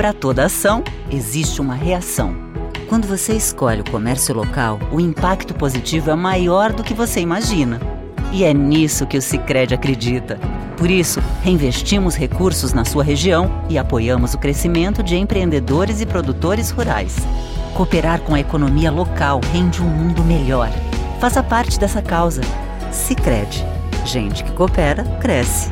[SPEAKER 9] Para toda ação, existe uma reação. Quando você escolhe o comércio local, o impacto positivo é maior do que você imagina. E é nisso que o Sicredi acredita. Por isso, reinvestimos recursos na sua região e apoiamos o crescimento de empreendedores e produtores rurais. Cooperar com a economia local rende um mundo melhor. Faça parte dessa causa. Sicredi. Gente que coopera, cresce.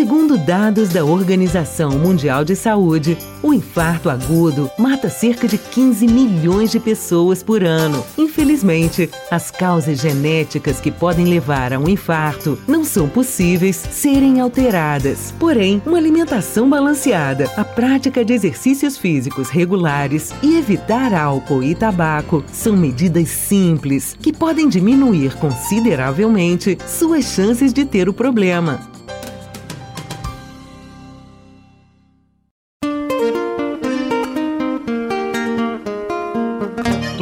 [SPEAKER 18] Segundo dados da Organização Mundial de Saúde, o infarto agudo mata cerca de 15 milhões de pessoas por ano. Infelizmente, as causas genéticas que podem levar a um infarto não são possíveis serem alteradas. Porém, uma alimentação balanceada, a prática de exercícios físicos regulares e evitar álcool e tabaco são medidas simples que podem diminuir consideravelmente suas chances de ter o problema.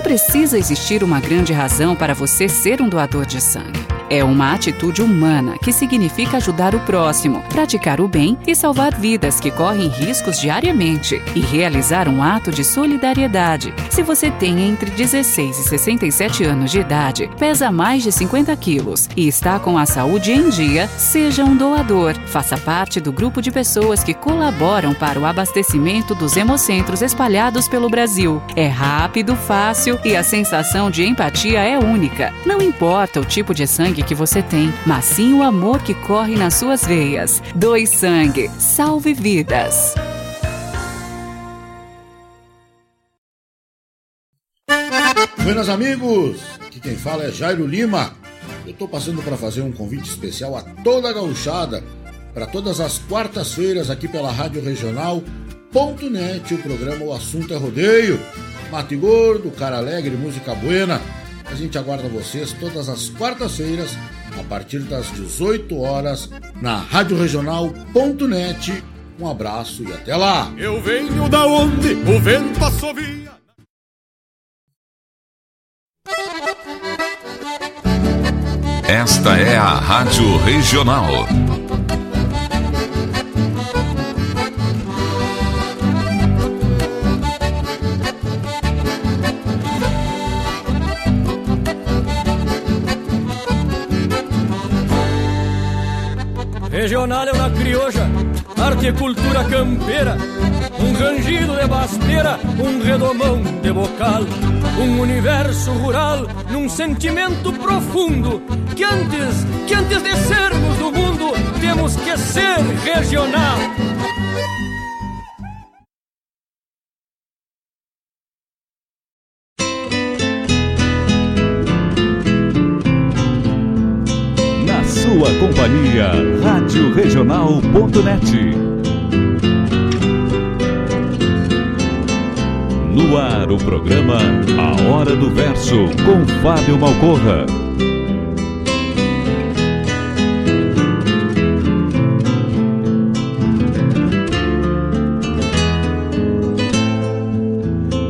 [SPEAKER 19] Não precisa existir uma grande razão para você ser um doador de sangue. É uma atitude humana que significa ajudar o próximo, praticar o bem e salvar vidas que correm riscos diariamente e realizar um ato de solidariedade. Se você tem entre 16 e 67 anos de idade, pesa mais de 50 quilos e está com a saúde em dia, seja um doador. Faça parte do grupo de pessoas que colaboram para o abastecimento dos hemocentros espalhados pelo Brasil. É rápido, fácil e a sensação de empatia é única. Não importa o tipo de sangue que você tem, mas sim o amor que corre nas suas veias. Doe sangue, salve vidas.
[SPEAKER 20] Buenas amigos, aqui quem fala é Jairo Lima. Eu tô passando para fazer um convite especial a toda a gauchada para todas as quartas-feiras aqui pela Rádio Regional.net, o programa O Assunto é Rodeio. Mate Gordo, Cara Alegre, Música Buena. A gente aguarda vocês todas as quartas-feiras, a partir das 18 horas, na Rádio Regional.net. Um abraço e até lá!
[SPEAKER 5] Eu venho da onde o vento assovia.
[SPEAKER 21] Esta é a Rádio Regional.
[SPEAKER 13] Regional é uma crioja, arte e cultura campeira, um rangido de basteira, um redomão de bocal, um universo rural num sentimento profundo que antes, que antes de sermos do mundo, temos que ser regional.
[SPEAKER 21] Rádio Regional.net. No ar o programa A Hora do Verso com Fábio Malcorra.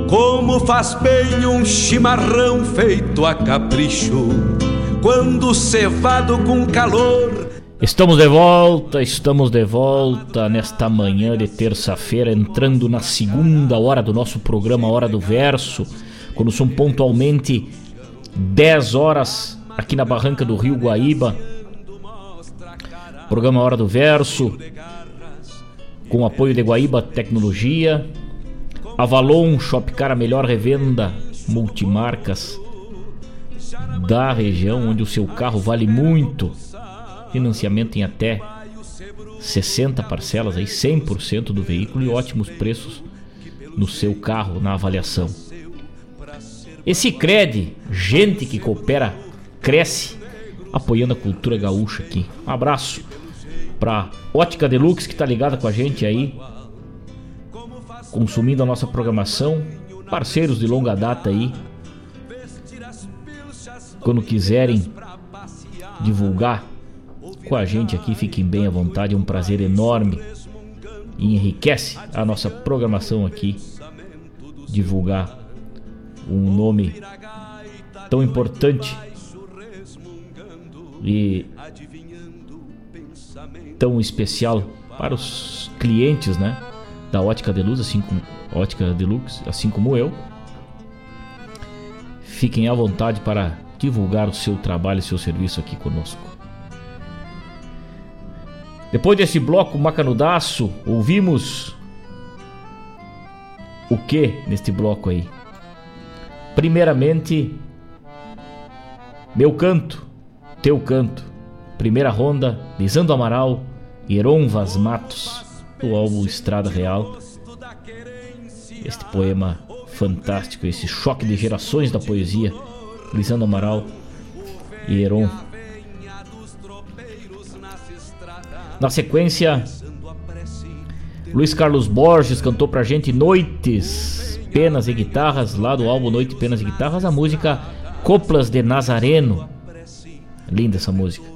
[SPEAKER 14] Como faz bem um chimarrão feito a capricho, quando cevado com calor.
[SPEAKER 2] Estamos de volta, estamos de volta nesta manhã de terça-feira, entrando na segunda hora do nosso programa Hora do Verso, quando são pontualmente 10 horas aqui na barranca do Rio Guaíba. Programa Hora do Verso, com apoio de Guaíba Tecnologia, Avalon Shopcar, a melhor revenda multimarcas da região, onde o seu carro vale muito. Financiamento em até 60 parcelas, aí 100% do veículo e ótimos preços no seu carro na avaliação. Esse Cred, gente que coopera, cresce, apoiando a cultura gaúcha aqui. Um abraço para Ótica Deluxe que tá ligada com a gente aí, consumindo a nossa programação, parceiros de longa data aí. Quando quiserem divulgar com a gente aqui, fiquem bem à vontade, é um prazer enorme e enriquece a nossa programação aqui divulgar um nome tão importante e tão especial para os clientes, né? da Ótica Deluxe, assim como Ótica Deluxe, assim como eu. Fiquem à vontade para divulgar o seu trabalho e seu serviço aqui conosco. Depois desse bloco macanudaço, ouvimos o que neste bloco aí? Primeiramente, meu canto, teu canto. Primeira ronda, Lisandro Amaral e Heron Vaz Matos do álbum Estrada Real. Este poema fantástico, esse choque de gerações da poesia, Lisandro Amaral e Heron. Na sequência, Luiz Carlos Borges cantou pra gente Noites, Penas e Guitarras, lá do álbum Noite, Penas e Guitarras, a música Coplas de Nazareno. Linda essa música.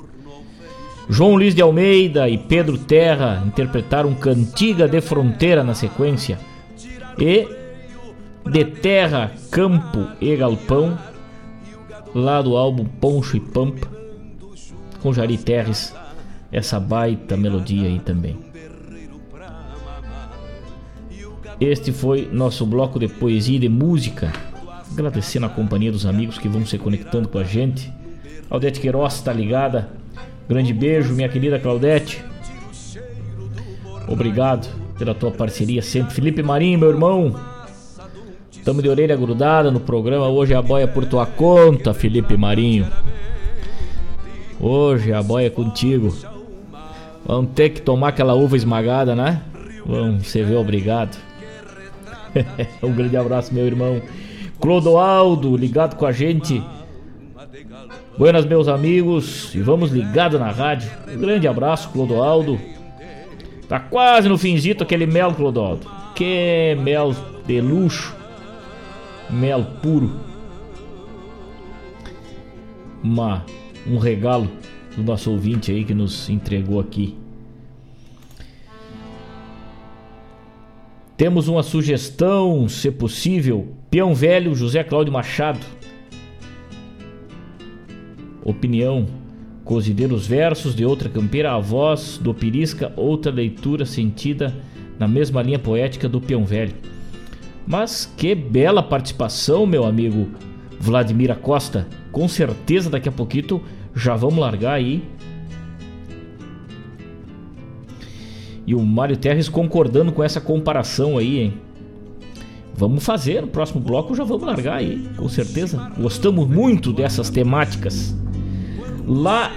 [SPEAKER 2] João Luiz de Almeida e Pedro Terra interpretaram Cantiga de Fronteira na sequência. E De Terra, Campo e Galpão, lá do álbum Poncho e Pampa, com Jari Terres, essa baita melodia aí também. Este foi nosso bloco de poesia e de música. Agradecendo a companhia dos amigos que vão se conectando com a gente. Aldete Queiroz está ligada Grande beijo, minha querida Claudete. Obrigado pela tua parceria sempre. Felipe Marinho, meu irmão. Tamo de orelha grudada no programa. Hoje a boia por tua conta, Felipe Marinho. Hoje a boia é contigo. Vamos ter que tomar aquela uva esmagada, né? Vamos, você vê, obrigado. um grande abraço, meu irmão. Clodoaldo, ligado com a gente Buenas, meus amigos, e vamos ligado na rádio. Um grande abraço, Clodoaldo. Tá quase no finzito aquele mel, Clodoaldo. Que mel de luxo. Mel puro. Uma, um regalo do nosso ouvinte aí que nos entregou aqui. Temos uma sugestão, se possível, Peão Velho José Cláudio Machado opinião, cozider os versos de outra campeira, a voz do Pirisca, outra leitura sentida na mesma linha poética do Peão Velho. Mas que bela participação, meu amigo Vladimir Acosta. Com certeza daqui a pouquinho já vamos largar aí. E o Mário Terres concordando com essa comparação aí, hein? Vamos fazer no próximo bloco, já vamos largar aí, com certeza. Gostamos muito dessas temáticas lá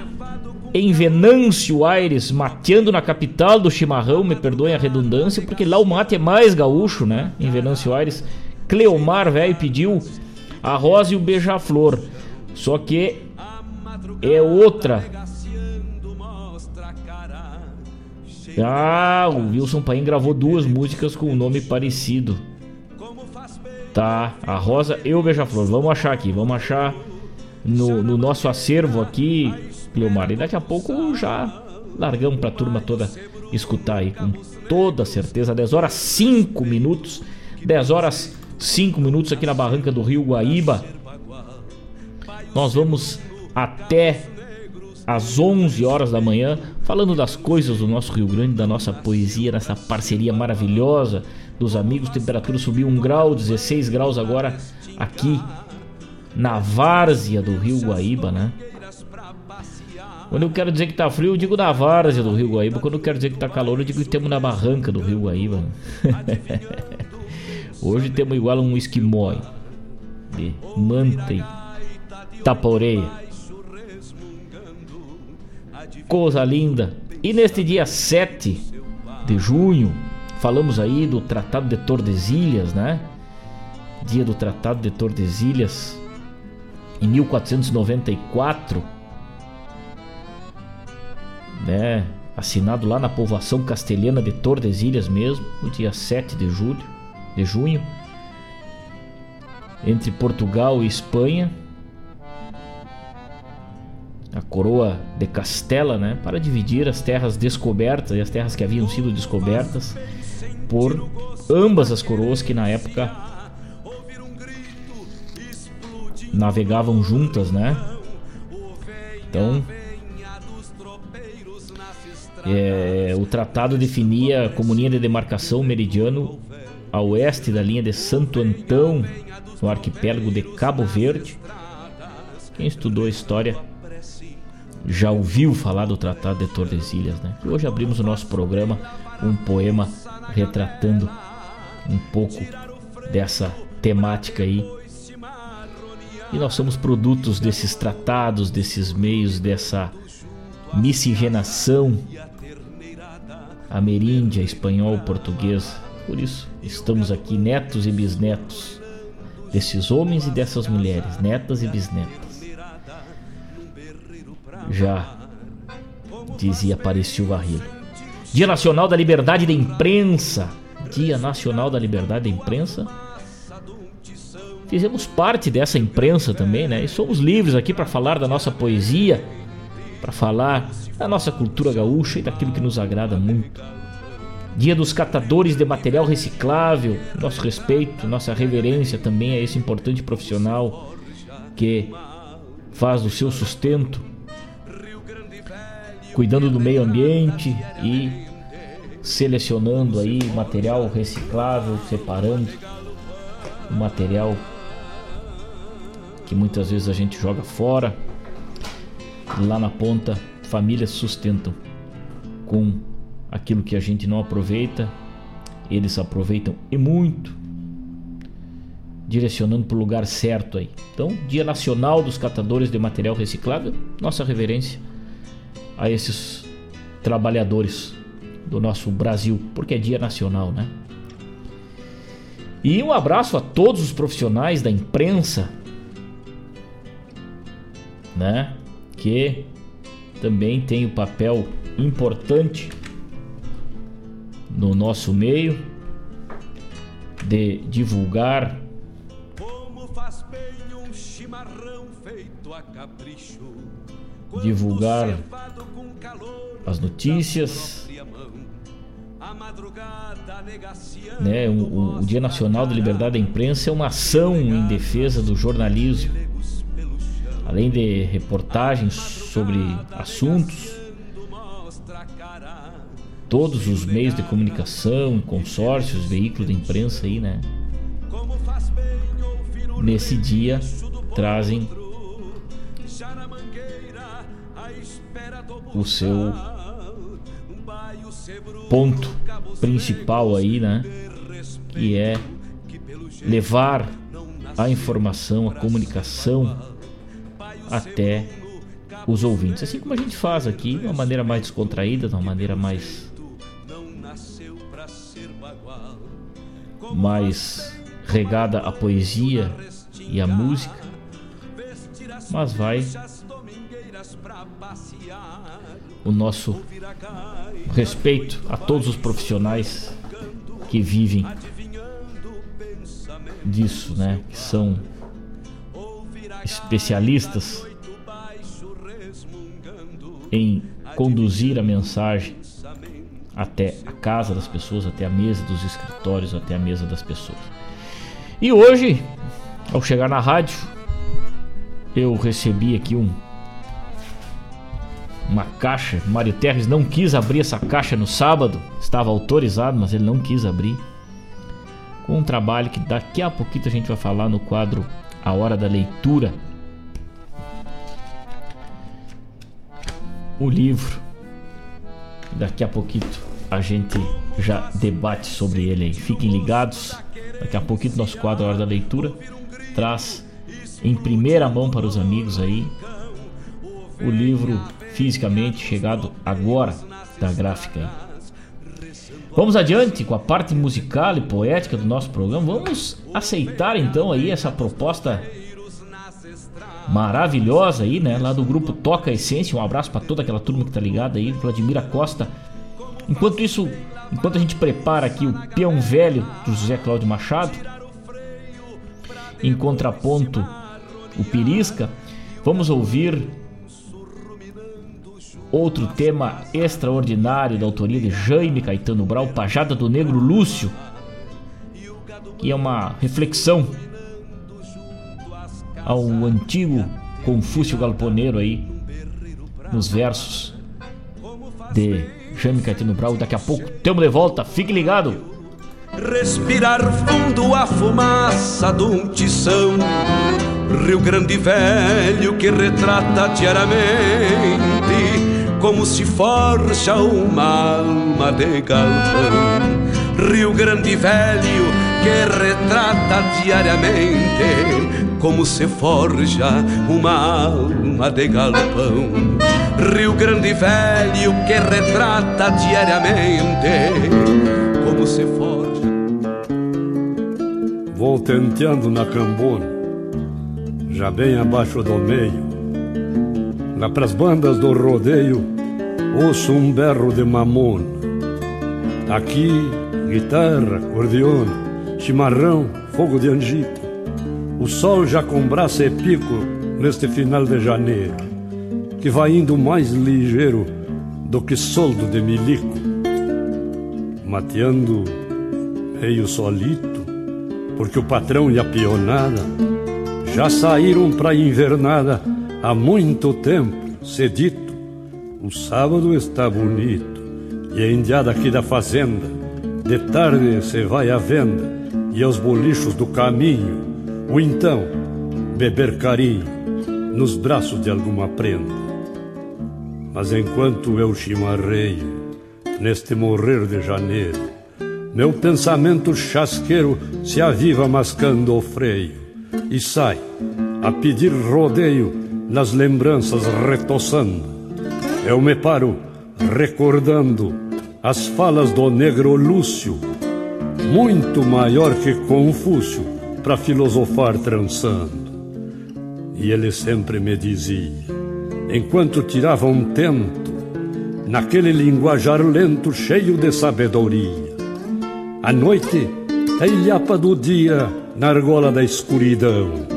[SPEAKER 2] em Venâncio Aires, mateando na capital do chimarrão, me perdoem a redundância, porque lá o mate é mais gaúcho, né? Em Venâncio Aires, Cleomar, velho, pediu a rosa e o beija-flor. Só que é outra Ah, o Wilson Paim gravou duas músicas com um nome parecido. Tá, a Rosa e o Beija-Flor. Vamos achar aqui, vamos achar no, no nosso acervo aqui, Cleomar. E daqui a pouco já largamos pra turma toda escutar aí, com toda certeza. 10 horas 5 minutos. 10 horas 5 minutos aqui na barranca do Rio Guaíba. Nós vamos até às 11 horas da manhã falando das coisas do nosso Rio Grande, da nossa poesia, nessa parceria maravilhosa dos amigos. Temperatura subiu 1 grau, 16 graus agora aqui na várzea do Rio Guaíba, né? Quando eu quero dizer que tá frio, eu digo na várzea do Rio Guaíba. Quando eu quero dizer que tá calor, eu digo que temos na barranca do Rio Guaíba. Né? Hoje temos igual um esquimó de manta e tapa-orelha. Coisa linda. E neste dia 7 de junho, falamos aí do Tratado de Tordesilhas, né? Dia do Tratado de Tordesilhas em 1494, né? Assinado lá na povoação castelhana de Tordesilhas mesmo, no dia 7 de julho, de junho, entre Portugal e Espanha. A coroa de Castela, né, para dividir as terras descobertas e as terras que haviam sido descobertas por ambas as coroas que na época navegavam juntas, né? Então, é, o tratado definia a comunia de demarcação meridiano a oeste da linha de Santo Antão, no arquipélago de Cabo Verde. Quem estudou história já ouviu falar do Tratado de Tordesilhas, né? E hoje abrimos o nosso programa um poema retratando um pouco dessa temática aí e nós somos produtos desses tratados, desses meios, dessa miscigenação ameríndia, espanhol, português. Por isso, estamos aqui netos e bisnetos desses homens e dessas mulheres, netas e bisnetas. Já dizia Apareciu Barrilo. Dia Nacional da Liberdade da Imprensa. Dia Nacional da Liberdade da Imprensa fizemos parte dessa imprensa também, né? E somos livres aqui para falar da nossa poesia, para falar da nossa cultura gaúcha e daquilo que nos agrada muito. Dia dos catadores de material reciclável, nosso respeito, nossa reverência também a esse importante profissional que faz o seu sustento, cuidando do meio ambiente e selecionando aí material reciclável, separando o material que muitas vezes a gente joga fora. Lá na ponta, famílias sustentam com aquilo que a gente não aproveita, eles aproveitam e muito, direcionando para o lugar certo aí. Então, Dia Nacional dos Catadores de Material Reciclável, nossa reverência a esses trabalhadores do nosso Brasil, porque é Dia Nacional, né? E um abraço a todos os profissionais da imprensa né? Que também tem um papel importante no nosso meio de divulgar divulgar as notícias né, o, o Dia Nacional da Liberdade da Imprensa é uma ação em defesa do jornalismo além de reportagens sobre assuntos, todos os meios de comunicação, consórcios, veículos de imprensa aí, né? Nesse dia trazem o seu ponto principal aí, né? Que é levar a informação, a comunicação até os ouvintes. Assim como a gente faz aqui, de uma maneira mais descontraída, de uma maneira mais. mais regada à poesia e à música, mas vai o nosso respeito a todos os profissionais que vivem disso, né? Que são especialistas em conduzir a mensagem até a casa das pessoas, até a mesa dos escritórios, até a mesa das pessoas. E hoje, ao chegar na rádio, eu recebi aqui um uma caixa. Mário Terres não quis abrir essa caixa no sábado, estava autorizado, mas ele não quis abrir. Com um trabalho que daqui a pouquinho a gente vai falar no quadro A Hora da Leitura. O livro. Daqui a pouquinho a gente já debate sobre ele aí. Fiquem ligados. Daqui a pouquinho nosso quadro A Hora da Leitura traz em primeira mão para os amigos aí o livro fisicamente chegado agora da gráfica. Vamos adiante com a parte musical e poética do nosso programa. Vamos aceitar então aí essa proposta maravilhosa aí, né? Lá do grupo Toca Essência. Um abraço para toda aquela turma que tá ligada aí, Vladimir Costa. Enquanto isso, enquanto a gente prepara aqui o Peão Velho do José Cláudio Machado, em contraponto o Pirisca, vamos ouvir Outro tema extraordinário da autoria de Jaime Caetano Brau, Pajada do Negro Lúcio, que é uma reflexão ao antigo Confúcio Galponeiro aí, nos versos de Jaime Caetano Brau. Daqui a pouco temos de volta, fique ligado!
[SPEAKER 14] Respirar fundo a fumaça de um tição Rio Grande Velho que retrata diariamente como se forja uma alma de galpão. Rio Grande Velho que retrata diariamente como se forja uma alma de galpão. Rio Grande Velho que retrata diariamente como se forja.
[SPEAKER 22] Vou na cambona, já bem abaixo do meio Lá pras bandas do rodeio, ouço um berro de mamona. Aqui, guitarra, cordiona, chimarrão, fogo de angico. O sol já com braço e pico neste final de janeiro, que vai indo mais ligeiro do que soldo de milico. Mateando meio solito, porque o patrão e a pionada já saíram pra invernada há muito tempo, cedito, o sábado está bonito e a indiada aqui da fazenda, de tarde se vai à venda e aos bolichos do caminho, ou então beber carinho nos braços de alguma prenda. Mas enquanto eu chimarreio neste morrer de janeiro, meu pensamento chasqueiro se aviva mascando o freio e sai a pedir rodeio nas lembranças retoçando. Eu me paro recordando as falas do negro Lúcio, muito maior que Confúcio, para filosofar trançando. E ele sempre me dizia, enquanto tirava um tento, naquele linguajar lento cheio de sabedoria. A noite é ilhapa do dia na argola da escuridão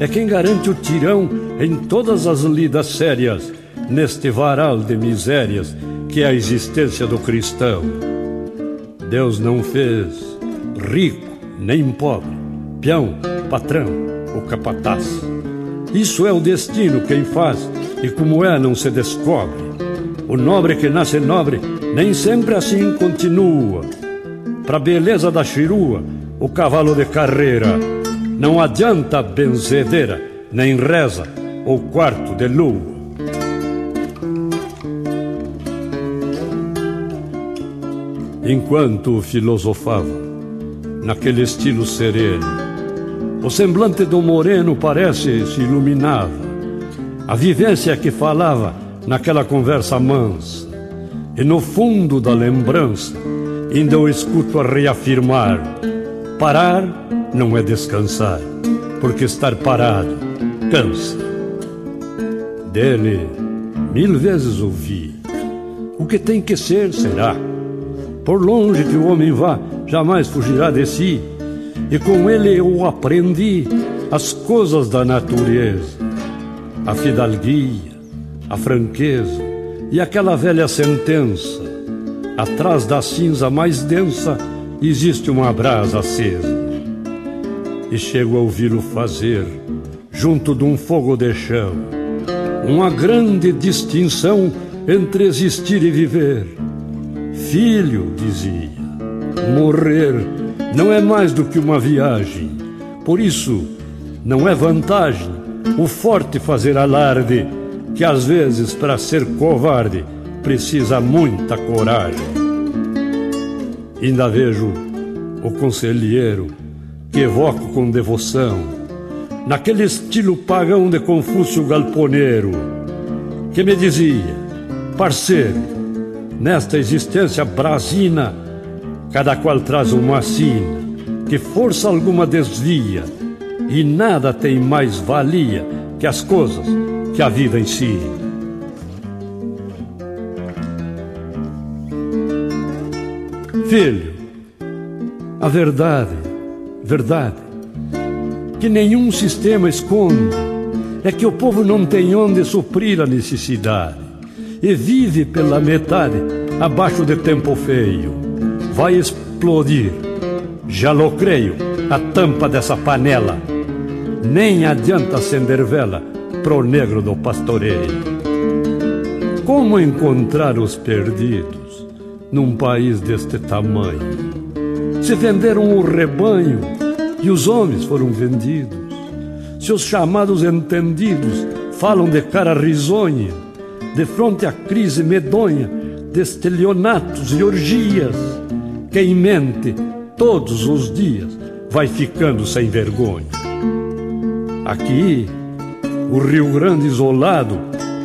[SPEAKER 22] é quem garante o tirão em todas as lidas sérias, neste varal de misérias que é a existência do cristão. Deus não fez rico nem pobre, peão, patrão ou capataz. Isso é o destino quem faz, e como é não se descobre. O nobre que nasce nobre nem sempre assim continua. Pra beleza da chirua, o cavalo de carreira não adianta benzedeira, nem reza ou quarto de lua. Enquanto filosofava, naquele estilo sereno, o semblante do moreno parece se iluminava. A vivência que falava naquela conversa mansa, e no fundo da lembrança, ainda eu escuto a reafirmar: parar não é descansar, porque estar parado cansa. Dele, mil vezes ouvi, O que tem que ser, será. Por longe que o homem vá, jamais fugirá de si. E com ele eu aprendi as coisas da natureza, a fidalguia, a franqueza e aquela velha sentença: atrás da cinza mais densa existe uma brasa acesa. E chego a ouvi-lo fazer, junto de um fogo de chão, uma grande distinção entre existir e viver. Filho, dizia, morrer não é mais do que uma viagem. Por isso, não é vantagem o forte fazer alarde, que às vezes, para ser covarde, precisa muita coragem. Ainda vejo o conselheiro que evoco com devoção, naquele estilo pagão de Confúcio Galponeiro, que me dizia: parceiro, nesta existência brasina, cada qual traz uma sina, que força alguma desvia, e nada tem mais valia que as coisas que a vida ensina. Filho, a verdade, verdade, que nenhum sistema esconde, é que o povo não tem onde suprir a necessidade e vive pela metade abaixo de tempo feio. Vai explodir, já lo creio, a tampa dessa panela. Nem adianta acender vela pro negro do pastoreio. Como encontrar os perdidos? Num país deste tamanho. Se venderam o rebanho e os homens foram vendidos. Se os chamados entendidos falam de cara risonha, de fronte à crise medonha, de e orgias, quem mente todos os dias vai ficando sem vergonha. Aqui, o Rio Grande isolado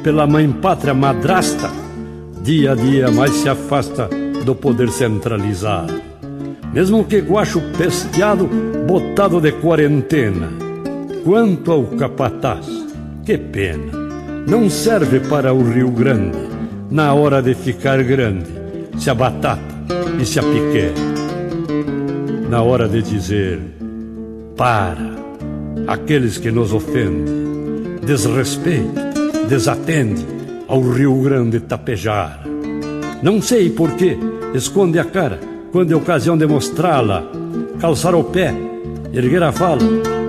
[SPEAKER 22] pela mãe pátria madrasta dia a dia mais se afasta do poder centralizado. Mesmo que guacho pesteado, botado de quarentena. Quanto ao capataz, que pena, não serve para o Rio Grande, na hora de ficar grande, se a batata e se a piqué. Na hora de dizer, para, aqueles que nos ofendem, desrespeito, desatende, ao Rio Grande tapejar. Não sei por que esconde a cara quando é ocasião de mostrá-la, calçar o pé, erguer a fala,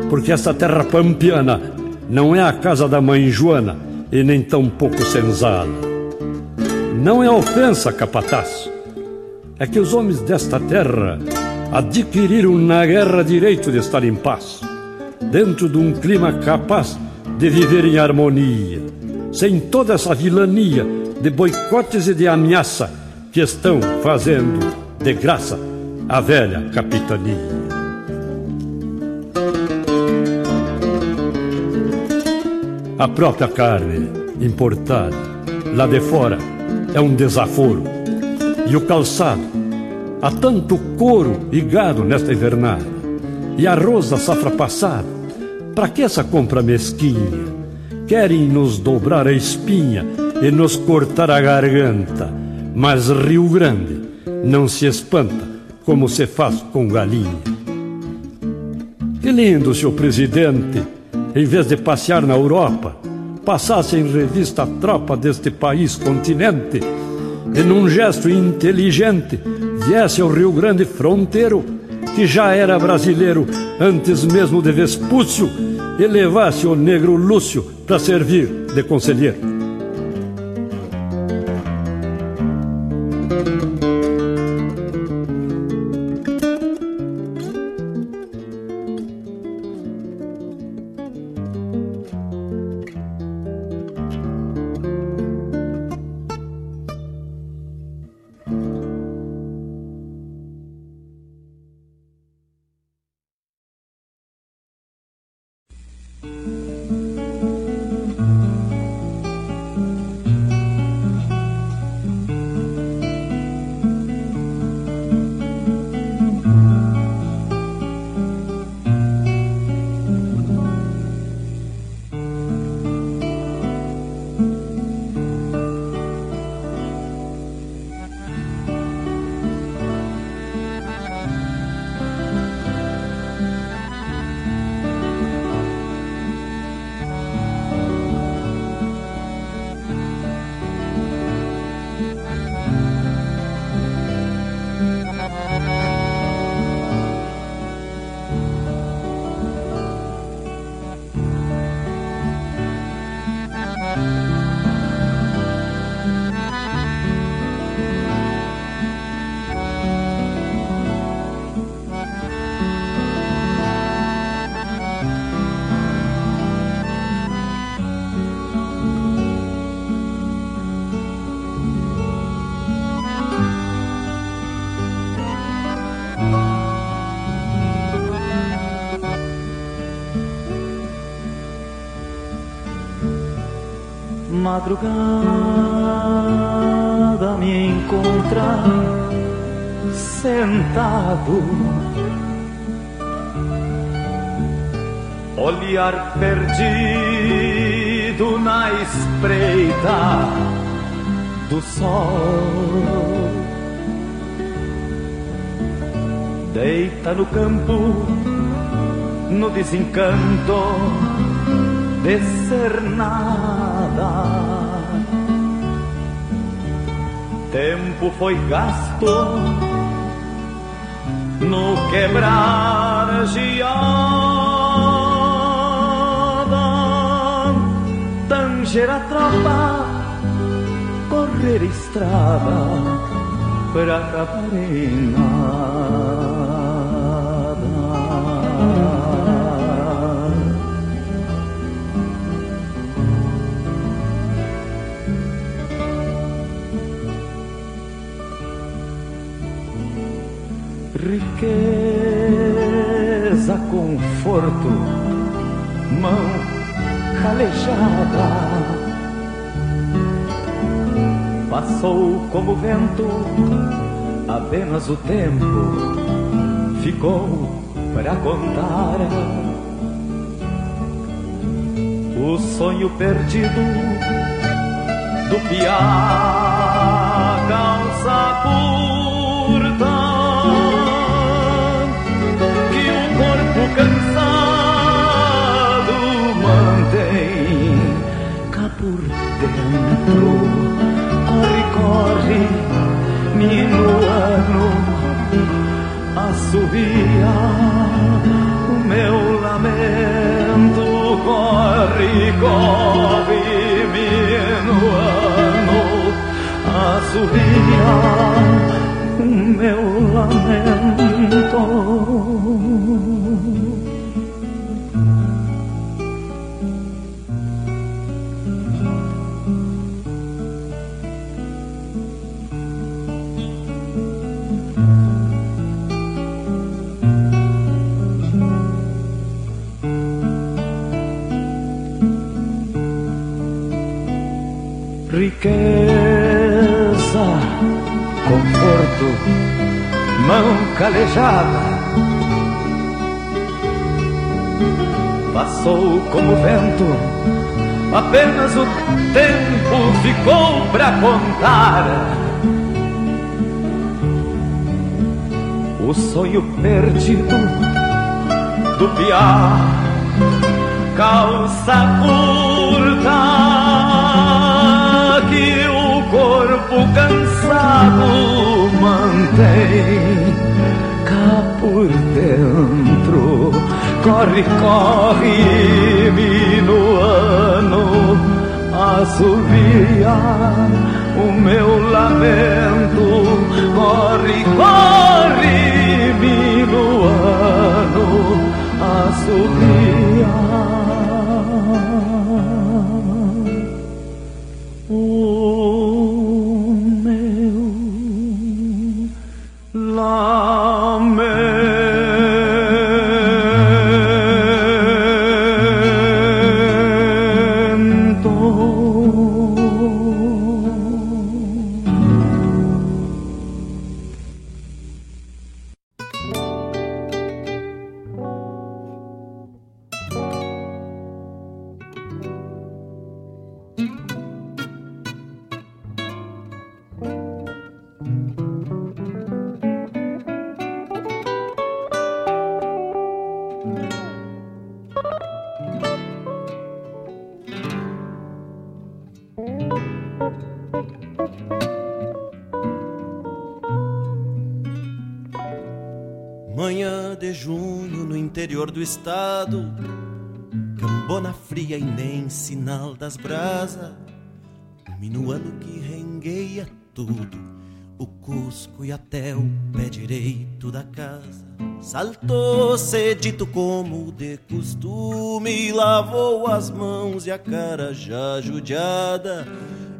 [SPEAKER 22] porque esta terra pampiana não é a casa da mãe Joana e nem tão pouco senzala. Não é ofensa, capataz, é que os homens desta terra adquiriram na guerra direito de estar em paz, dentro de um clima capaz de viver em harmonia sem toda essa vilania de boicotes e de ameaça que estão fazendo de graça a velha capitania. A própria carne importada lá de fora é um desaforo. E o calçado, há tanto couro e gado nesta invernada, e arroz da safra passada, para que essa compra mesquinha? Querem nos dobrar a espinha e nos cortar a garganta, mas Rio Grande não se espanta como se faz com galinha. Que lindo, senhor presidente, em vez de passear na Europa, passasse em revista a tropa deste país continente e num gesto inteligente viesse ao Rio Grande fronteiro, que já era brasileiro antes mesmo de Vespúcio, e levasse o negro Lúcio para servir de conselheiro.
[SPEAKER 23] Madrugada me encontra sentado, olhar perdido na espreita do sol. Deita no campo, no desencanto de ser nada. Tempo foi gasto no quebrar giada, tanger a tropa, correr estrada para acabar riqueza, conforto, mão calejada. Passou como vento, apenas o tempo ficou para contar. O sonho perdido do piá calça curta dentro. Corre, minuano, assovia o meu lamento. Corre, corre, minuano, assovia o meu lamento. Como vento, apenas o tempo ficou pra contar. O sonho perdido do piá, calça curta que o corpo cansado mantém cá por dentro. Corre, corre, minuano, assovia o meu lamento. Corre, corre, minuano, assovia.
[SPEAKER 24] do sinal das brasas, o minuano que rengueia tudo, o cusco e até o pé direito da casa. Saltou cedito como de costume, lavou as mãos e a cara já judiada,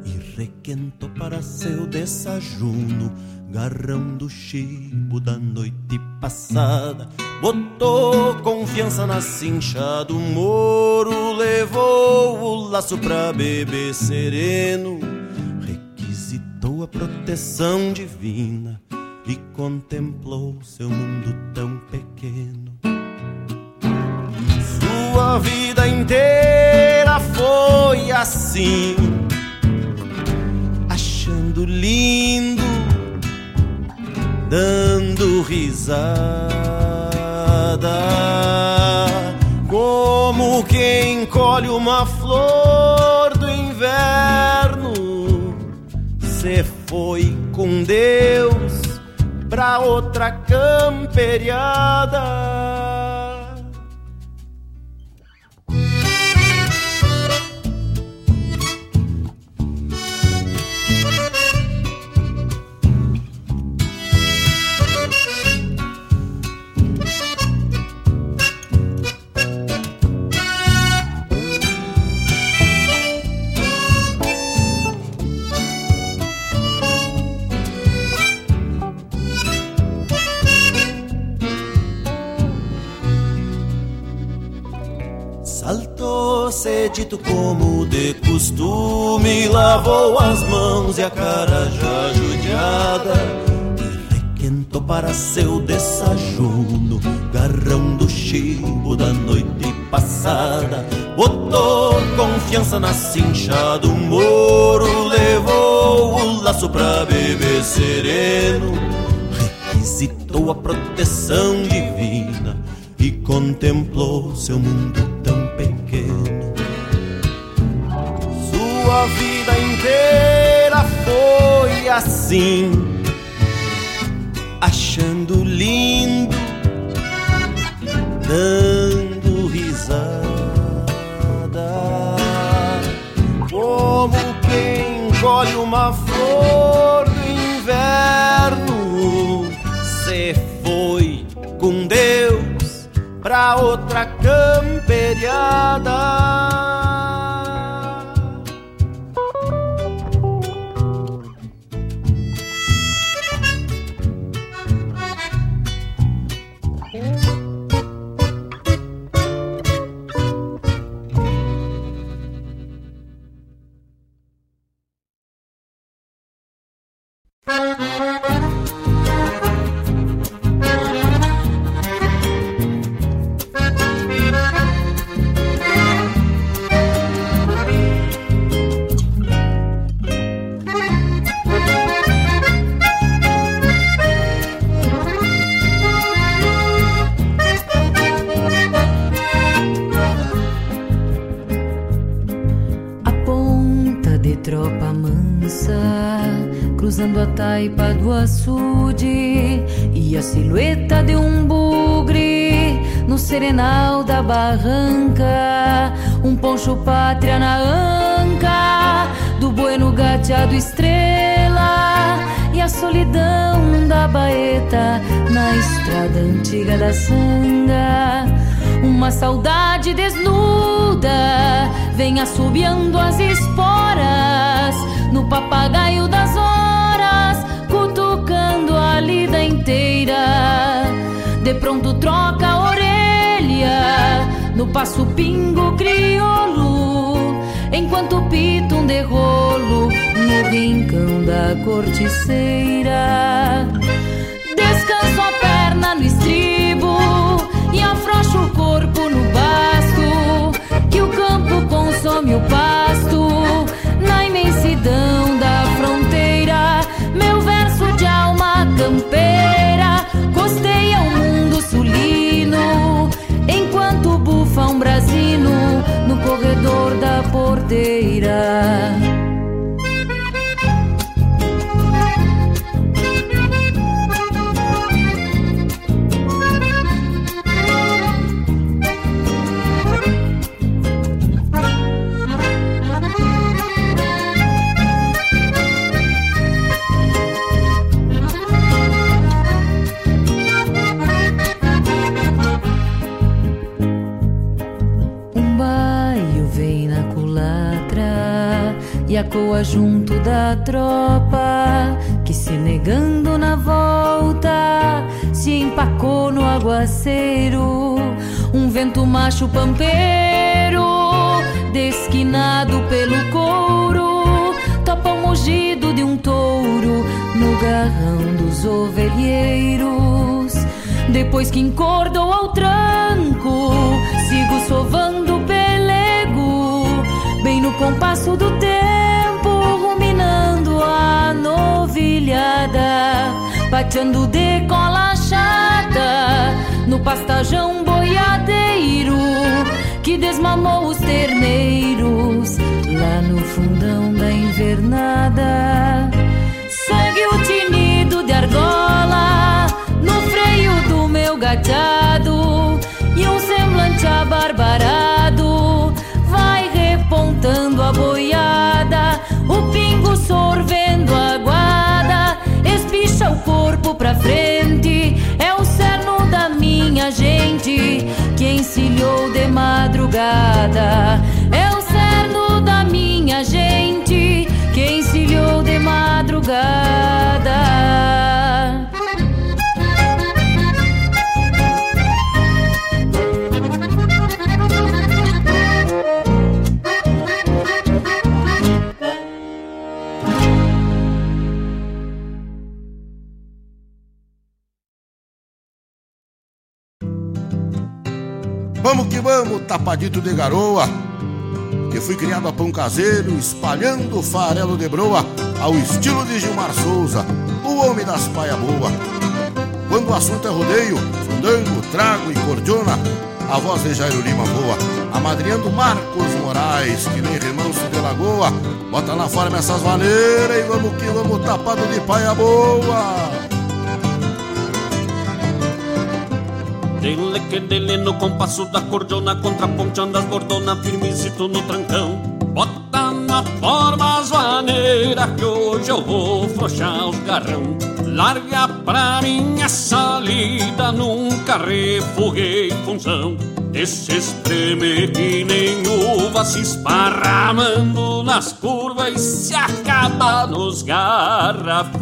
[SPEAKER 24] e requentou para seu desajuno garrão do chibo da noite passada. Botou confiança na cincha do moro, levou o laço pra beber sereno, requisitou a proteção divina e contemplou seu mundo tão pequeno. Sua vida inteira foi assim, achando lindo, dando risada, como quem colhe uma flor do inverno. Se foi com Deus pra outra camperiada. Dito como de costume, lavou as mãos e a cara já judiada. E requentou para seu desajuno, garrão do chibo da noite passada. Botou confiança na cincha do moro, levou o laço pra beber sereno. Requisitou a proteção divina e contemplou seu mundo tão pequeno sua vida inteira foi assim, achando lindo, dando risada, como quem colhe uma flor do inverno. Se foi com Deus pra outra camperiada.
[SPEAKER 25] Bueno gateado estrela e a solidão da baeta na estrada antiga da sanga. Uma saudade desnuda vem assobiando as esporas no papagaio das horas, cutucando a lida inteira. De pronto troca a orelha no passo pingo crioulo, enquanto pito um derrolo no rincão da corticeira. Descanso a perna no estribo e afrouxo o corpo no basto, que o campo consome o pasto na imensidão da fronteira. Meu verso de alma campeira costeia o mundo sulino enquanto bufa um brasino no corredor da porteira. A coa junto da tropa que se negando na volta se empacou no aguaceiro. Um vento macho pampeiro desquinado pelo couro, topa o mugido de um touro no garrão dos ovelheiros. Depois que encordou ao tranco, sigo sovando o pelego, bem no compasso do tempo, novilhada, pateando de cola chata no pastajão boiadeiro que desmamou os terneiros lá no fundão da invernada. Minha gente que encilhou de madrugada. É o cerno da minha gente que encilhou de madrugada.
[SPEAKER 20] Vamos, tapadito de garoa. Que fui criado a pão caseiro, espalhando farelo de broa, ao estilo de Gilmar Souza, o homem das paia boa. Quando o assunto é rodeio, fandango, trago e cordiona, a voz de Jairo Lima voa, amadrinhando Marcos Moraes, que nem remanso de lagoa. Bota na forma essas maneiras e vamos que vamos, tapado de paia boa.
[SPEAKER 14] Dele que dele no compasso da cordiona Contraponteando as bordonas firmezito no trancão. Bota na forma as maneiras Que hoje eu vou frouxar os garrão. Larga pra mim essa lida Nunca refoguei função. Esse espreme que nem uva Se esparramando nas curvas E se acaba nos garrafão.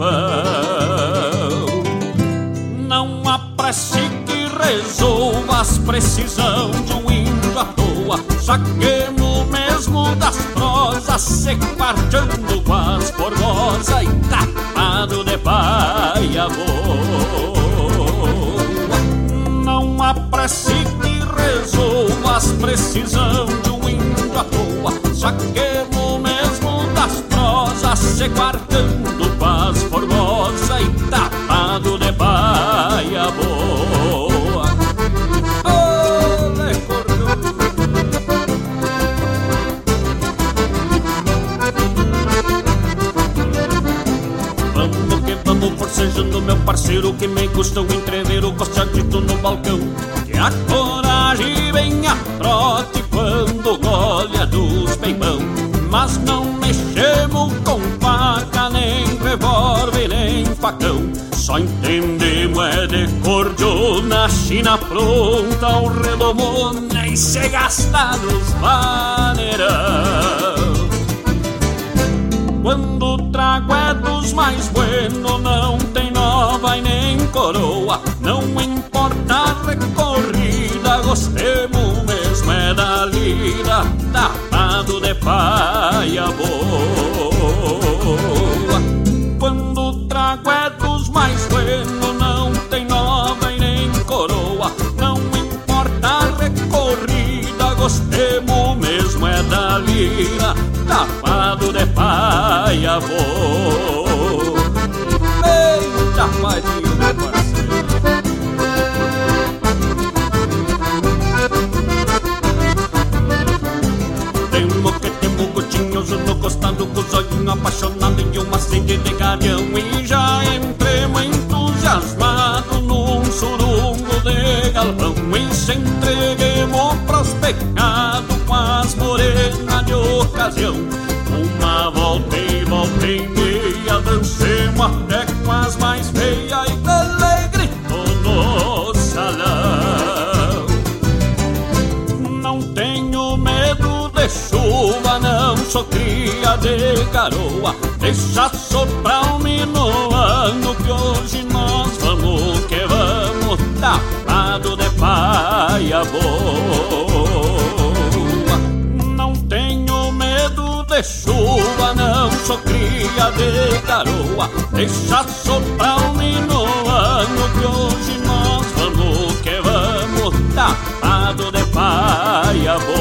[SPEAKER 14] Não apresse que resolva as precisão de um índio à toa. Saquemos mesmo das prosas, se quarteando com as formosa e tapado de paia boa. Não apresse que resolva as precisão de um índio à toa. Saquemos mesmo das prosas, se quarteando com as formosa e tapado vamos forcejando meu parceiro Que me custa um entrever o costadito no balcão. Que a coragem vem a trote quando golha dos peibão Mas não mexemos com faca, nem revólver, nem facão. Só entendemos é de cordiona, china pronta, o redomona E se gasta nos vaneirão. Quando o trago é dos mais buenos, não tem nova e nem coroa. Não importa a recorrida, gostemos mesmo é da lida, tapado de paia boa. Quando o trago é dos mais buenos, não tem nova e nem coroa. Não importa a recorrida, gostemos mesmo é da lida, tapado de paia boa. Temos que temos gotinhos no costado Com os olhinhos apaixonados e uma sede de garião E já entremos entusiasmados num surungo de galpão. E se entreguemos pros pecados com as morenas de ocasião de garoa Deixa soprar o minuano que hoje nós vamos que vamos Tapado de paia boa. Não tenho medo de chuva, não sou cria de garoa Deixa soprar o minuano que hoje nós vamos que vamos Tapado de paia boa.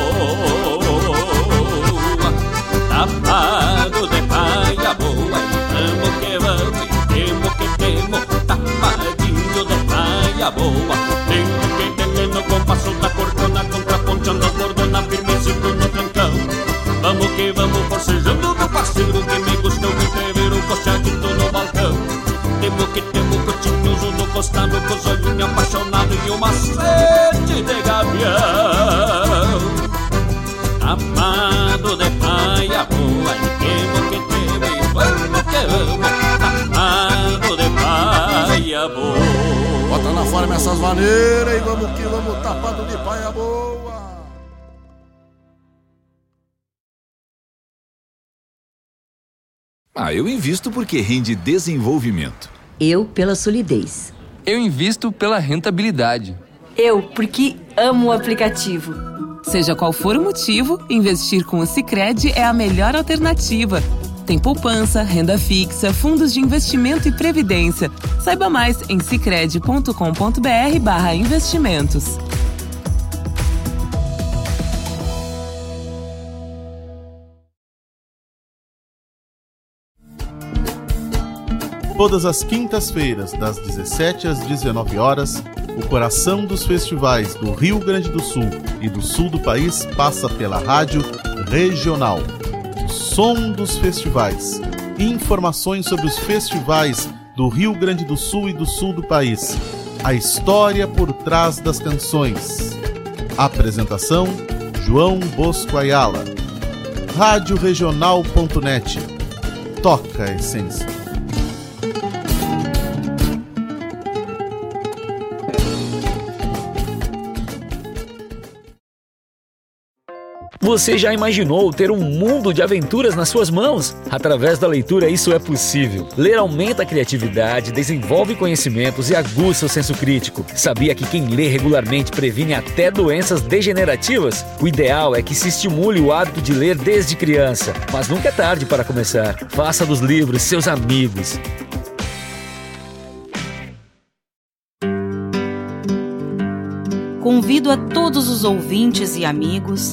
[SPEAKER 14] Paia boa. Temos que ter no compasso da corcona as bordonas firme no trancão. Vamos que vamos forcejando meu parceiro Que me gostou de ver o costeadito no balcão. Temos que temos cotinhoso no costado Com os olhinhos apaixonados e uma sede de gavião. Amado
[SPEAKER 20] forma essas maneiras e vamos que vamos tapado de paia boa
[SPEAKER 12] Ah, eu invisto porque rende desenvolvimento.
[SPEAKER 18] Eu pela solidez.
[SPEAKER 26] Eu invisto pela rentabilidade.
[SPEAKER 27] Eu porque amo o aplicativo.
[SPEAKER 11] Seja qual for o motivo, investir com o Sicredi é a melhor alternativa. Tem poupança, renda fixa, fundos de investimento e previdência. Saiba mais em sicredi.com.br/investimentos.
[SPEAKER 28] Todas as quintas-feiras, das 17 às 19 horas, o coração dos festivais do Rio Grande do Sul e do sul do país passa pela Rádio Regional. Som dos festivais. Informações sobre os festivais do Rio Grande do Sul e do sul do país. A história por trás das canções. Apresentação: João Bosco Ayala. Radioregional.net. Toca a essência.
[SPEAKER 29] Você já imaginou ter um mundo de aventuras nas suas mãos? Através da leitura, isso é possível. Ler aumenta a criatividade, desenvolve conhecimentos e aguça o senso crítico. Sabia que quem lê regularmente previne até doenças degenerativas? O ideal é que se estimule o hábito de ler desde criança, mas nunca é tarde para começar. Faça dos livros seus amigos.
[SPEAKER 30] Convido a todos os ouvintes e amigos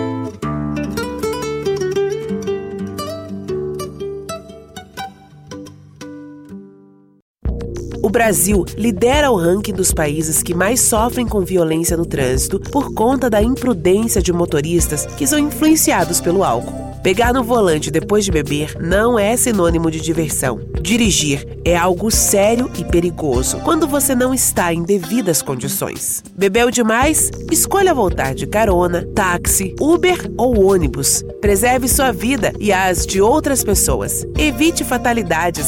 [SPEAKER 16] Brasil lidera o ranking dos países que mais sofrem com violência no trânsito por conta da imprudência de motoristas que são influenciados pelo álcool. Pegar no volante depois de beber não é sinônimo de diversão. Dirigir é algo sério e perigoso quando você não está em devidas condições. Bebeu demais? Escolha voltar de carona, táxi, Uber ou ônibus. Preserve sua vida e as de outras pessoas. Evite fatalidades.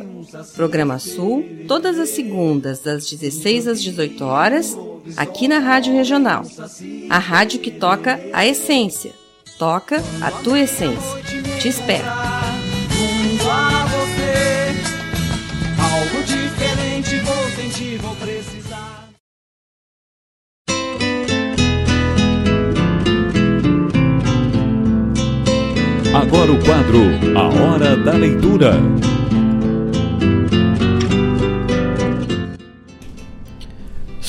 [SPEAKER 27] Programa Sul, todas as segundas, das 16 às 18 horas, aqui na Rádio Regional. A rádio que toca a essência. Toca a tua essência. Te espero.
[SPEAKER 21] Agora o quadro A Hora da Leitura.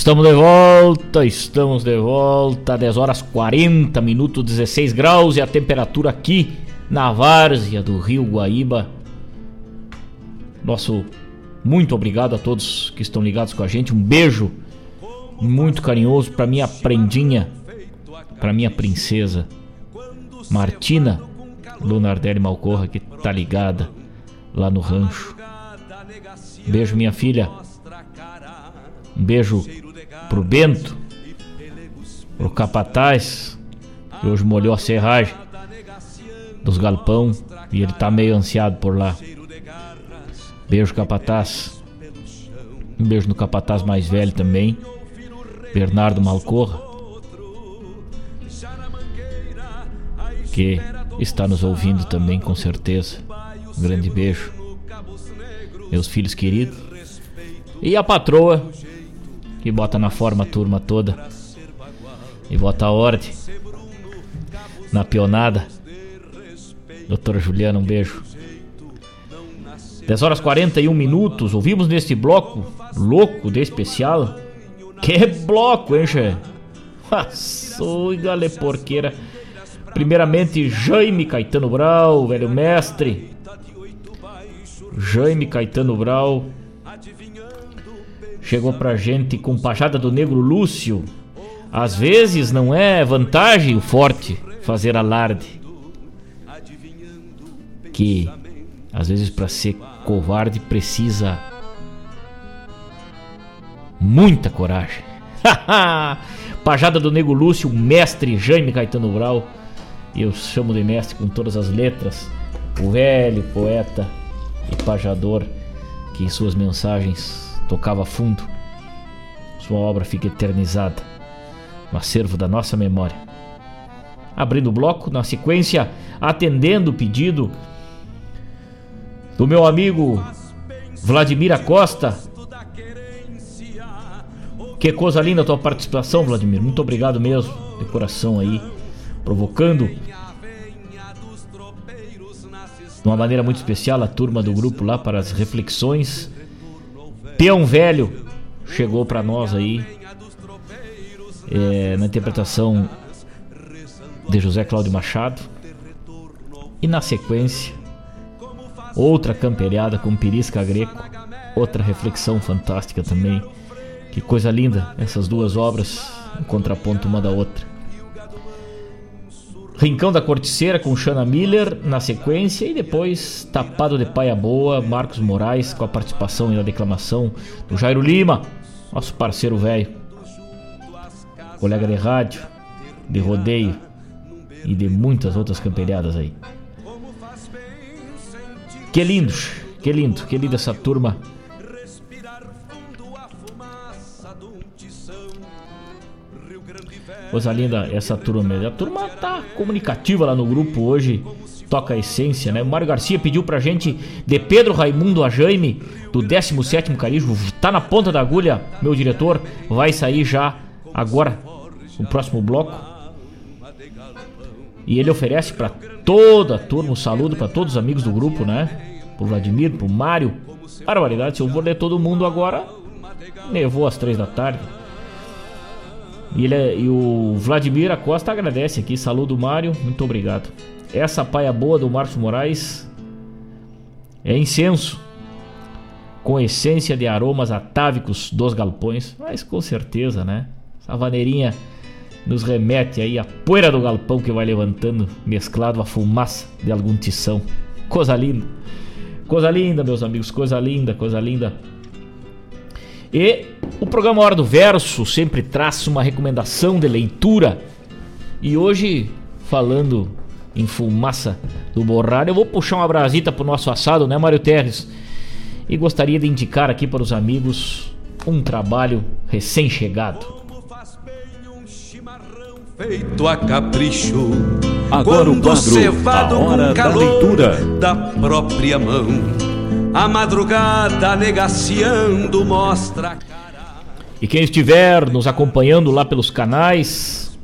[SPEAKER 2] Estamos de volta, estamos de volta, 10 horas 40 minutos, 16 graus e a temperatura aqui na várzea do Rio Guaíba. Nosso muito obrigado a todos que estão ligados com a gente, um beijo muito carinhoso para minha prendinha para minha princesa Martina Lunardelli Malcorra, que tá ligada lá no rancho. Beijo, minha filha. Um beijo pro Bento, pro Capataz, que hoje molhou a serragem dos galpão e ele tá meio ansiado por lá. Beijo, Capataz. Um beijo no Capataz mais velho também, Bernardo Malcorra, que está nos ouvindo também, com certeza. Um grande beijo. Meus filhos queridos. E a patroa, que bota na forma a turma toda. E bota a ordem. Na pionada. Doutora Juliana, um beijo. 10 horas 41 minutos. Ouvimos neste bloco louco de especial. Que bloco, hein, che? Sou gale porqueira. Primeiramente, Jaime Caetano Brau, velho mestre. Jaime Caetano Brau. Chegou pra gente com pajada do negro Lúcio. Às vezes não é vantagem o forte fazer alarde. Que às vezes para ser covarde precisa muita coragem. Pajada do Nego Lúcio, mestre Jaime Caetano Brau. Eu chamo de mestre com todas as letras. O velho poeta e pajador que em suas mensagens tocava fundo. Sua obra fica eternizada no acervo da nossa memória. Abrindo o bloco, na sequência, atendendo o pedido do meu amigo Vladimir Acosta. Que coisa linda a tua participação, Vladimir. Muito obrigado mesmo, de coração aí, provocando de uma maneira muito especial a turma do grupo lá para as reflexões. Peão Velho chegou para nós aí é, na interpretação de José Cláudio Machado. E na sequência, outra camperiada com Pirisca Greco, outra reflexão fantástica também. Que coisa linda essas duas obras em contraponto uma da outra. Rincão da Corticeira com Shana Miller na sequência e depois Tapado de Paia Boa, Marcos Moraes com a participação e a declamação do Jairo Lima, nosso parceiro velho, colega de rádio, de rodeio e de muitas outras camperiadas aí. Que lindo, que lindo, que lindo essa turma. Coisa linda essa turma. A turma tá comunicativa lá no grupo hoje. Toca a essência, né? O Mário Garcia pediu pra gente de Pedro Raimundo a Jaime, do 17 Carismo. Tá na ponta da agulha, meu diretor. Vai sair já agora, no próximo bloco. E ele oferece para toda a turma um saludo para todos os amigos do grupo, né? Pro Vladimir, pro Mário. Barbaridade, se eu vou ler todo mundo agora, nevou às três da tarde. E, ele é, e o Vladimir Acosta agradece aqui. Saludo, Mário. Muito obrigado. Essa paia boa do Márcio Moraes é incenso com essência de aromas atávicos dos galpões. Mas com certeza, né? Essa vaneirinha nos remete aí a poeira do galpão que vai levantando, mesclado à fumaça de algum tição. Coisa linda. Coisa linda, meus amigos. Coisa linda, coisa linda. E o programa Hora do Verso sempre traz uma recomendação de leitura. E hoje, falando em fumaça do borralho, eu vou puxar uma brasita pro nosso assado, né, Mário Terres? E gostaria de indicar aqui para os amigos um trabalho recém-chegado.
[SPEAKER 3] Feito a capricho.
[SPEAKER 21] Agora o quadro A Hora da Leitura
[SPEAKER 3] da própria mão. A madrugada negaciando mostra.
[SPEAKER 2] E quem estiver nos acompanhando lá pelos canais,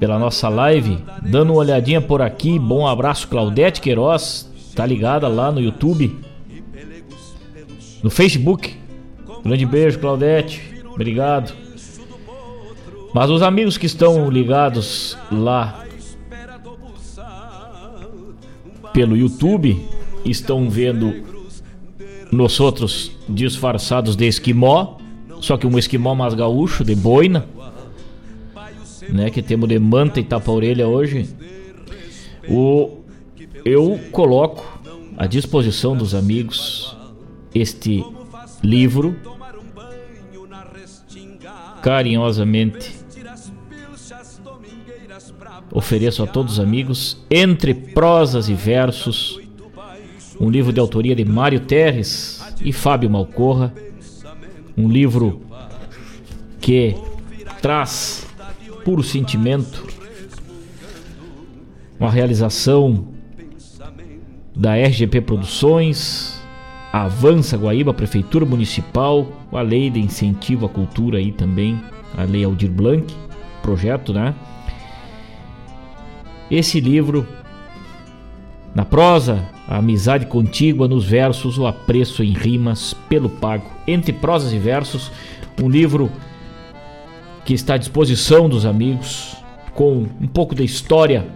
[SPEAKER 2] pela nossa live, dando uma olhadinha por aqui, bom abraço Claudete Queiroz, tá ligada lá no YouTube, no Facebook. Grande beijo, Claudete, obrigado. Mas os amigos que estão ligados lá pelo YouTube estão vendo nós outros disfarçados de esquimó, só que um esquimó mais gaúcho, de boina. né, que temos de manta e tapa-orelha hoje, o, eu coloco à disposição dos amigos este livro carinhosamente ofereço a todos os amigos Entre Prosas e Versos, um livro de autoria de Mário Terres e Fábio Malcorra, um livro que traz puro sentimento, uma realização da RGP Produções, Avança Guaíba, Prefeitura Municipal, a lei de incentivo à cultura aí também, a lei Aldir Blanc, projeto, né? Esse livro, na prosa, a amizade contígua, nos versos, o apreço em rimas pelo pago. Entre prosas e versos, um livro que está à disposição dos amigos, com um pouco da história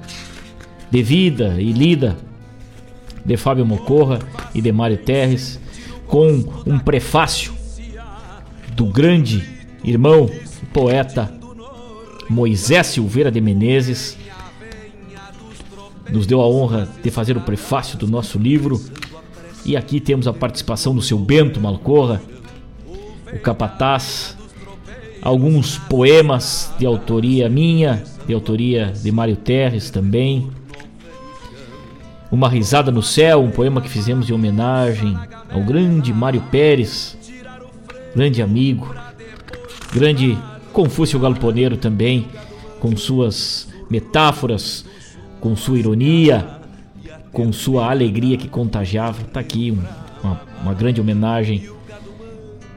[SPEAKER 2] de vida e lida de Fábio Mocorra e de Mário Terres, com um prefácio do grande irmão poeta Moisés Silveira de Menezes, nos deu a honra de fazer o prefácio do nosso livro. E aqui temos a participação do seu Bento Malcorra, o Capataz, alguns poemas de autoria minha, de autoria de Mário Terres também. Uma Risada no Céu, um poema que fizemos em homenagem ao grande Mário Pérez, grande amigo, grande Confúcio Galponeiro também, com suas metáforas, com sua ironia, com sua alegria que contagiava. Tá aqui um, uma, uma grande homenagem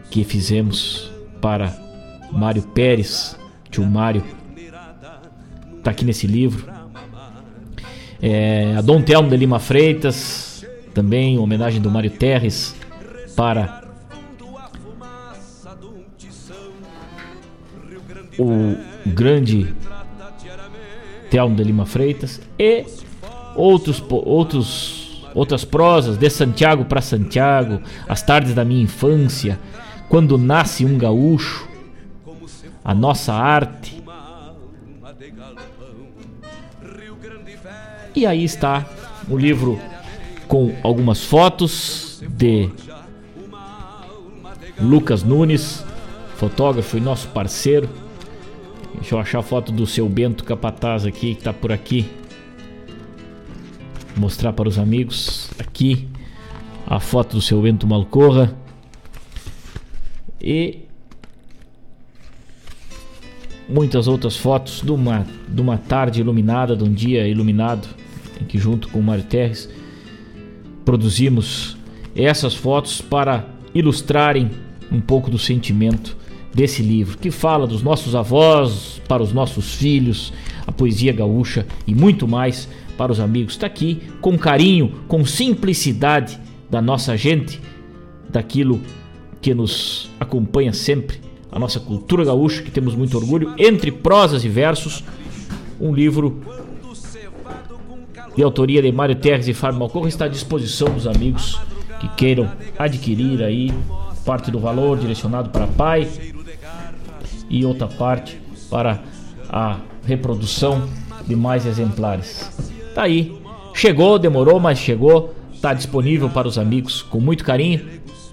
[SPEAKER 2] que fizemos para Mário Pérez, tio Mário. Tá aqui nesse livro. É, a Dom Telmo de Lima Freitas, também homenagem do Mário Terres para o grande Telmo de Lima Freitas e outros, outros, outras prosas de Santiago para Santiago, as tardes da minha infância, quando nasce um gaúcho, a nossa arte. E aí está o livro com algumas fotos de Lucas Nunes, fotógrafo e nosso parceiro Deixa eu achar a foto do seu Bento Capataz aqui, que tá por aqui. Mostrar para os amigos aqui a foto do seu Bento Malcorra. E muitas outras fotos de uma, de uma tarde iluminada, de um dia iluminado, em que junto com o Mário Terres produzimos essas fotos para ilustrarem um pouco do sentimento desse livro, que fala dos nossos avós para os nossos filhos, a poesia gaúcha e muito mais para os amigos. Está aqui com carinho, com simplicidade da nossa gente, daquilo que nos acompanha sempre, a nossa cultura gaúcha, que temos muito orgulho, entre prosas e versos, um livro de autoria de Mário Terres e Fábio Malcorra está à disposição dos amigos que queiram adquirir aí parte do valor direcionado para pai, e outra parte para a reprodução de mais exemplares. Tá aí. Chegou, demorou, mas chegou. Tá disponível para os amigos com muito carinho.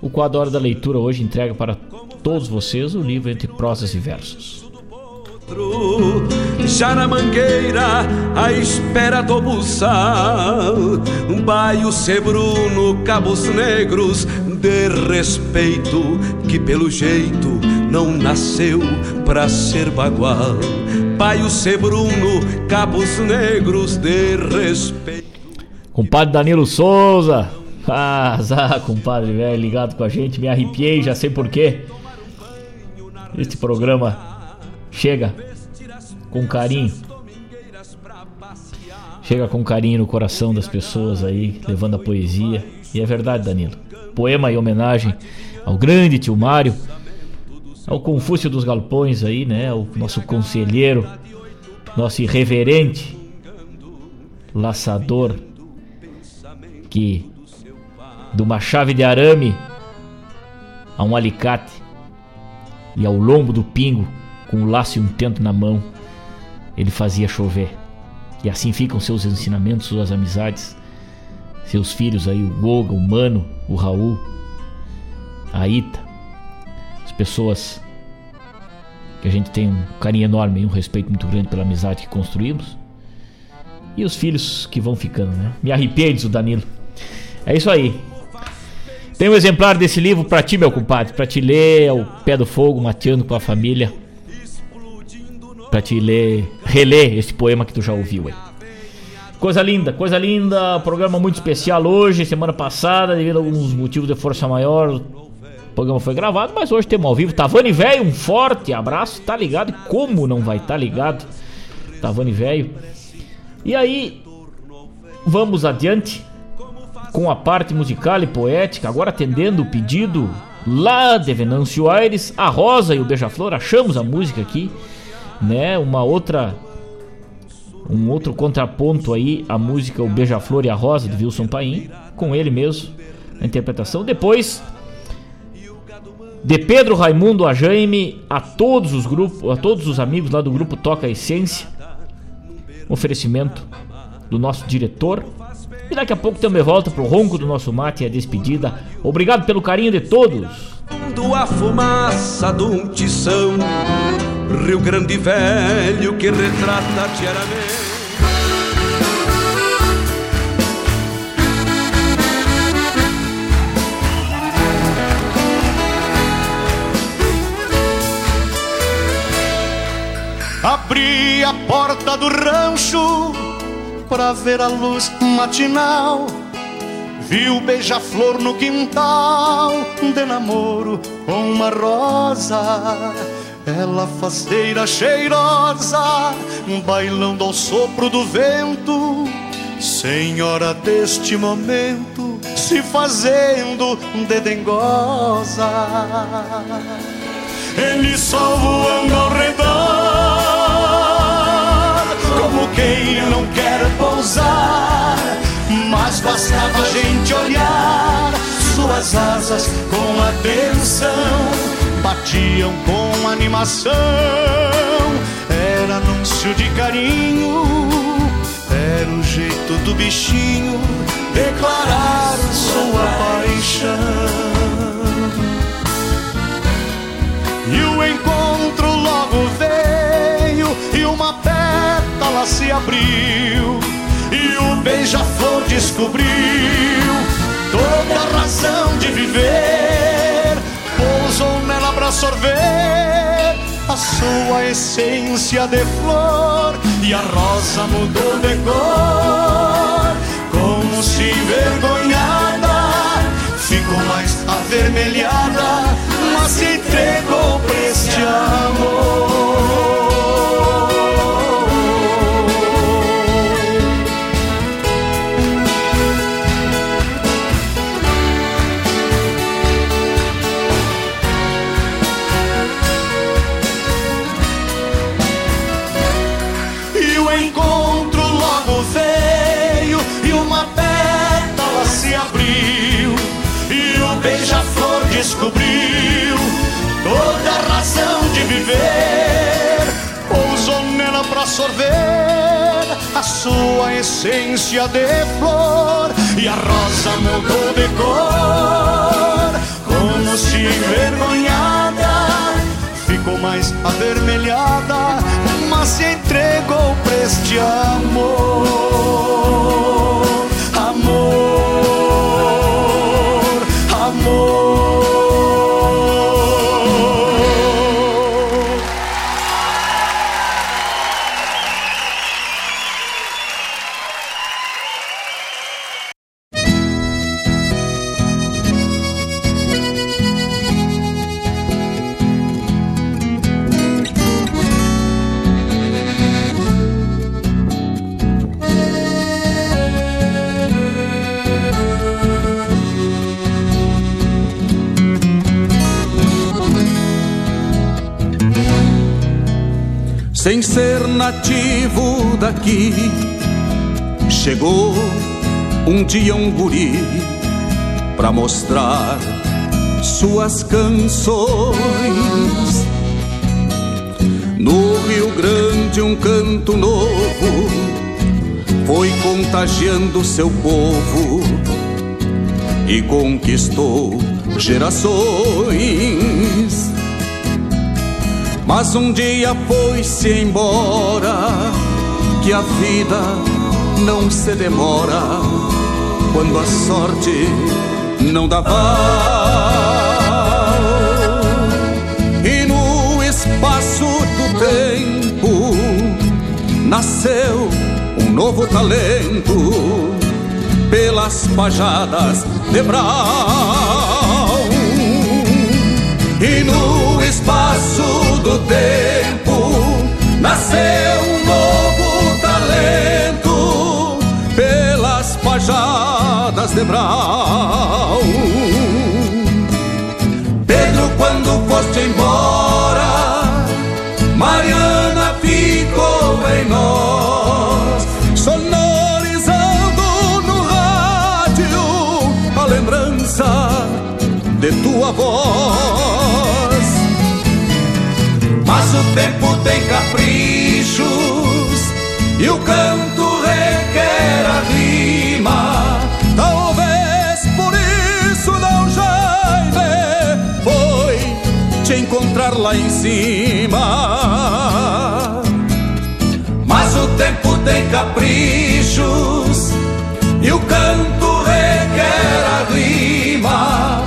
[SPEAKER 2] O quadro Hora da Leitura hoje entrega para todos vocês o livro Entre Prosas e Versos.
[SPEAKER 3] Já na mangueira, à espera do buçal, baio sebruno, cabos negros, de respeito, que pelo jeito não nasceu pra ser bagual. Baio sebruno, cabos negros, de respeito.
[SPEAKER 2] Compadre Danilo Souza, ah, zá, compadre velho, ligado com a gente, me arrepiei, já sei porquê. Este programa chega com carinho. Chega com carinho no coração das pessoas aí, levando a poesia. E é verdade, Danilo. Poema em homenagem ao grande tio Mário, ao Confúcio dos Galpões aí, né? O nosso conselheiro, nosso irreverente laçador que de uma chave de arame a um alicate e ao lombo do pingo com um laço e um tento na mão ele fazia chover. E assim ficam seus ensinamentos, suas amizades, seus filhos aí, o Goga, o Mano, o Raul, a Ita, pessoas que a gente tem um carinho enorme e um respeito muito grande pela amizade que construímos. E os filhos que vão ficando, né? Me arrepiei, diz o Danilo. É isso aí. Tem um exemplar desse livro para ti, meu compadre, para te ler ao pé do fogo, mateando com a família. Para te ler, reler esse poema que tu já ouviu aí. Coisa linda, coisa linda, programa muito especial hoje, semana passada, devido a alguns motivos de força maior, programa foi gravado, mas hoje temos ao vivo. Tavani Velho, um forte abraço, tá ligado? Como não vai estar tá ligado? Tavani Velho. E aí, vamos adiante com a parte musical e poética, agora atendendo o pedido lá de Venâncio Aires, a Rosa e o Beija-Flor, achamos a música aqui, né? Uma outra um outro contraponto aí a música O Beija-Flor e a Rosa de Wilson Paim, com ele mesmo, a interpretação. Depois de Pedro Raimundo a Jaime, a todos os grupos, a todos os amigos lá do grupo Toca Essência. Oferecimento do nosso diretor e daqui a pouco também volta pro ronco do nosso mate e a despedida. Obrigado pelo carinho de todos.
[SPEAKER 3] A fumaça de um tição, Rio Grande Velho que retrata diariamente.
[SPEAKER 31] Abri a porta do rancho para ver a luz matinal. Vi o beija-flor no quintal de namoro com uma rosa. Ela faceira cheirosa, bailando ao sopro do vento. Senhora deste momento, se fazendo de dengosa. Ele só voando ao redor quem não quer pousar. Mas bastava a gente olhar suas asas com atenção, batiam com animação. Era anúncio de carinho, era o jeito do bichinho declarar sua paixão. E o encontro logo veio e uma pétala se abriu e o beija-flor descobriu toda a razão de viver. Pousou nela pra sorver a sua essência de flor e a rosa mudou de cor, como se envergonhada ficou mais avermelhada, mas se entregou pra este amor. Essência de flor e a rosa mudou de cor, como se envergonhada. Ficou mais avermelhada, mas se entregou pra este amor. Amor, amor.
[SPEAKER 3] Nativo daqui. Chegou um dia um guri pra mostrar suas canções. No Rio Grande de um canto novo foi contagiando seu povo e conquistou gerações. Mas um dia foi-se embora, que a vida não se demora quando a sorte não dá val. E no espaço do tempo nasceu um novo talento pelas pajadas de Brau. E no espaço do tempo nasceu um novo talento pelas pajadas de Brau. Pedro, quando foste embora, Mariana ficou em nós, sonorizando no rádio a lembrança de tua voz. Mas o tempo tem caprichos e o canto requer a rima. Talvez por isso não Jaime foi te encontrar lá em cima. Mas o tempo tem caprichos e o canto requer a rima.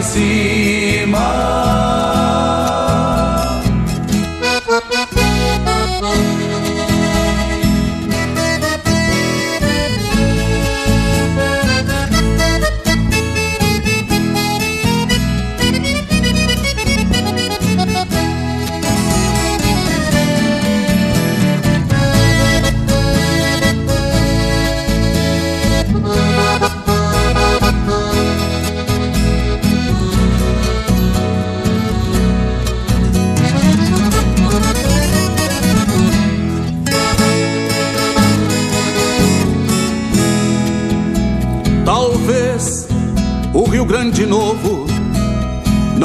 [SPEAKER 3] Encontrar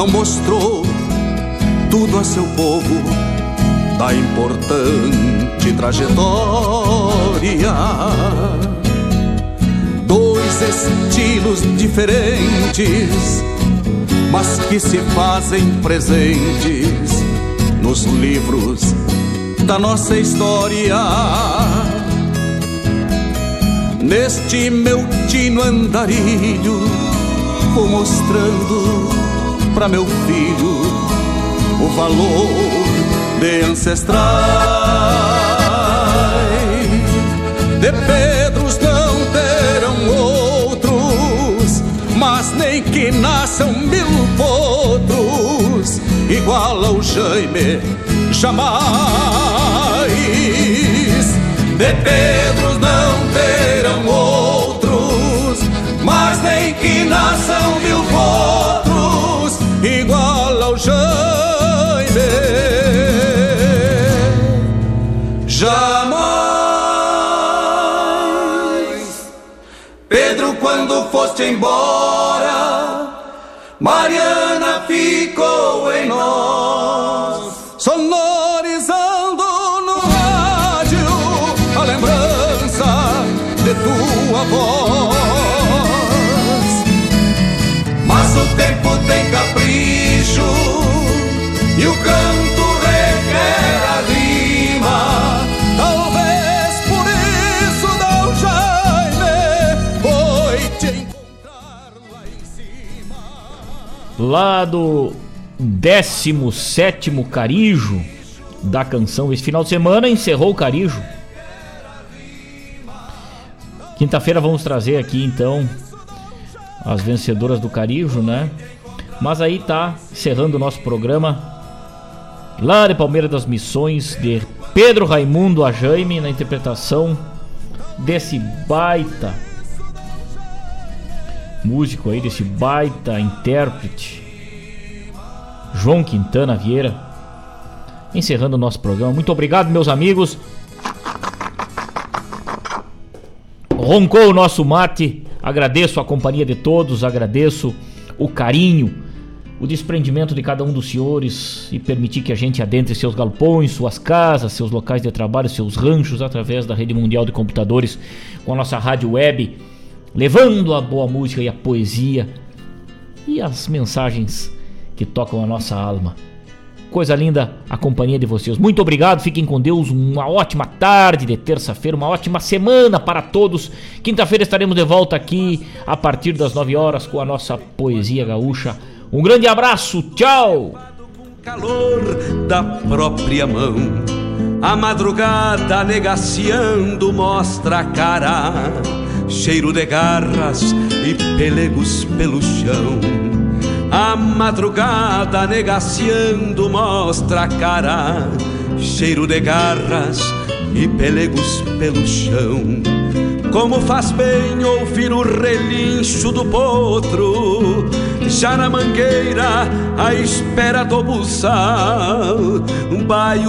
[SPEAKER 3] não mostrou tudo a seu povo da importante trajetória. Dois estilos diferentes, mas que se fazem presentes nos livros da nossa história. Neste meu tino andarilho Vou mostrando pra meu filho O valor de ancestrais. De Pedros não terão outros Mas nem que nasçam mil potros Igual ao Jaime jamais. De Pedros não terão outros, mas nem que nasçam mil foste embora, Mariana
[SPEAKER 2] Lá do 17 Carijo da canção. Esse final de semana encerrou o Carijo. Quinta-feira vamos trazer aqui então as vencedoras do Carijo, né? Mas aí tá encerrando o nosso programa lá de Palmeira das Missões de Pedro Raimundo Ajaime na interpretação desse baita músico aí, desse baita intérprete João Quintana Vieira. Encerrando o nosso programa. Muito obrigado, meus amigos. Roncou o nosso mate. Agradeço a companhia de todos, agradeço o carinho o desprendimento de cada um dos senhores e permitir que a gente adentre seus galpões, suas casas, seus locais de trabalho, seus ranchos através da rede mundial de computadores com a nossa rádio web, levando a boa música e a poesia e as mensagens que tocam a nossa alma. Coisa linda a companhia de vocês. Muito obrigado, fiquem com Deus. Uma ótima tarde de terça-feira, uma ótima semana para todos. Quinta-feira estaremos de volta aqui a partir das 9 horas com a nossa poesia gaúcha. Um grande abraço, tchau!
[SPEAKER 1] Calor da própria mão. A madrugada negaciando mostra a cara, cheiro de garras e pelegos pelo chão. A madrugada negaciando mostra a cara, cheiro de garras e pelegos pelo chão. Como faz bem ouvir o relincho do potro, já na mangueira, à espera do buçal, um baio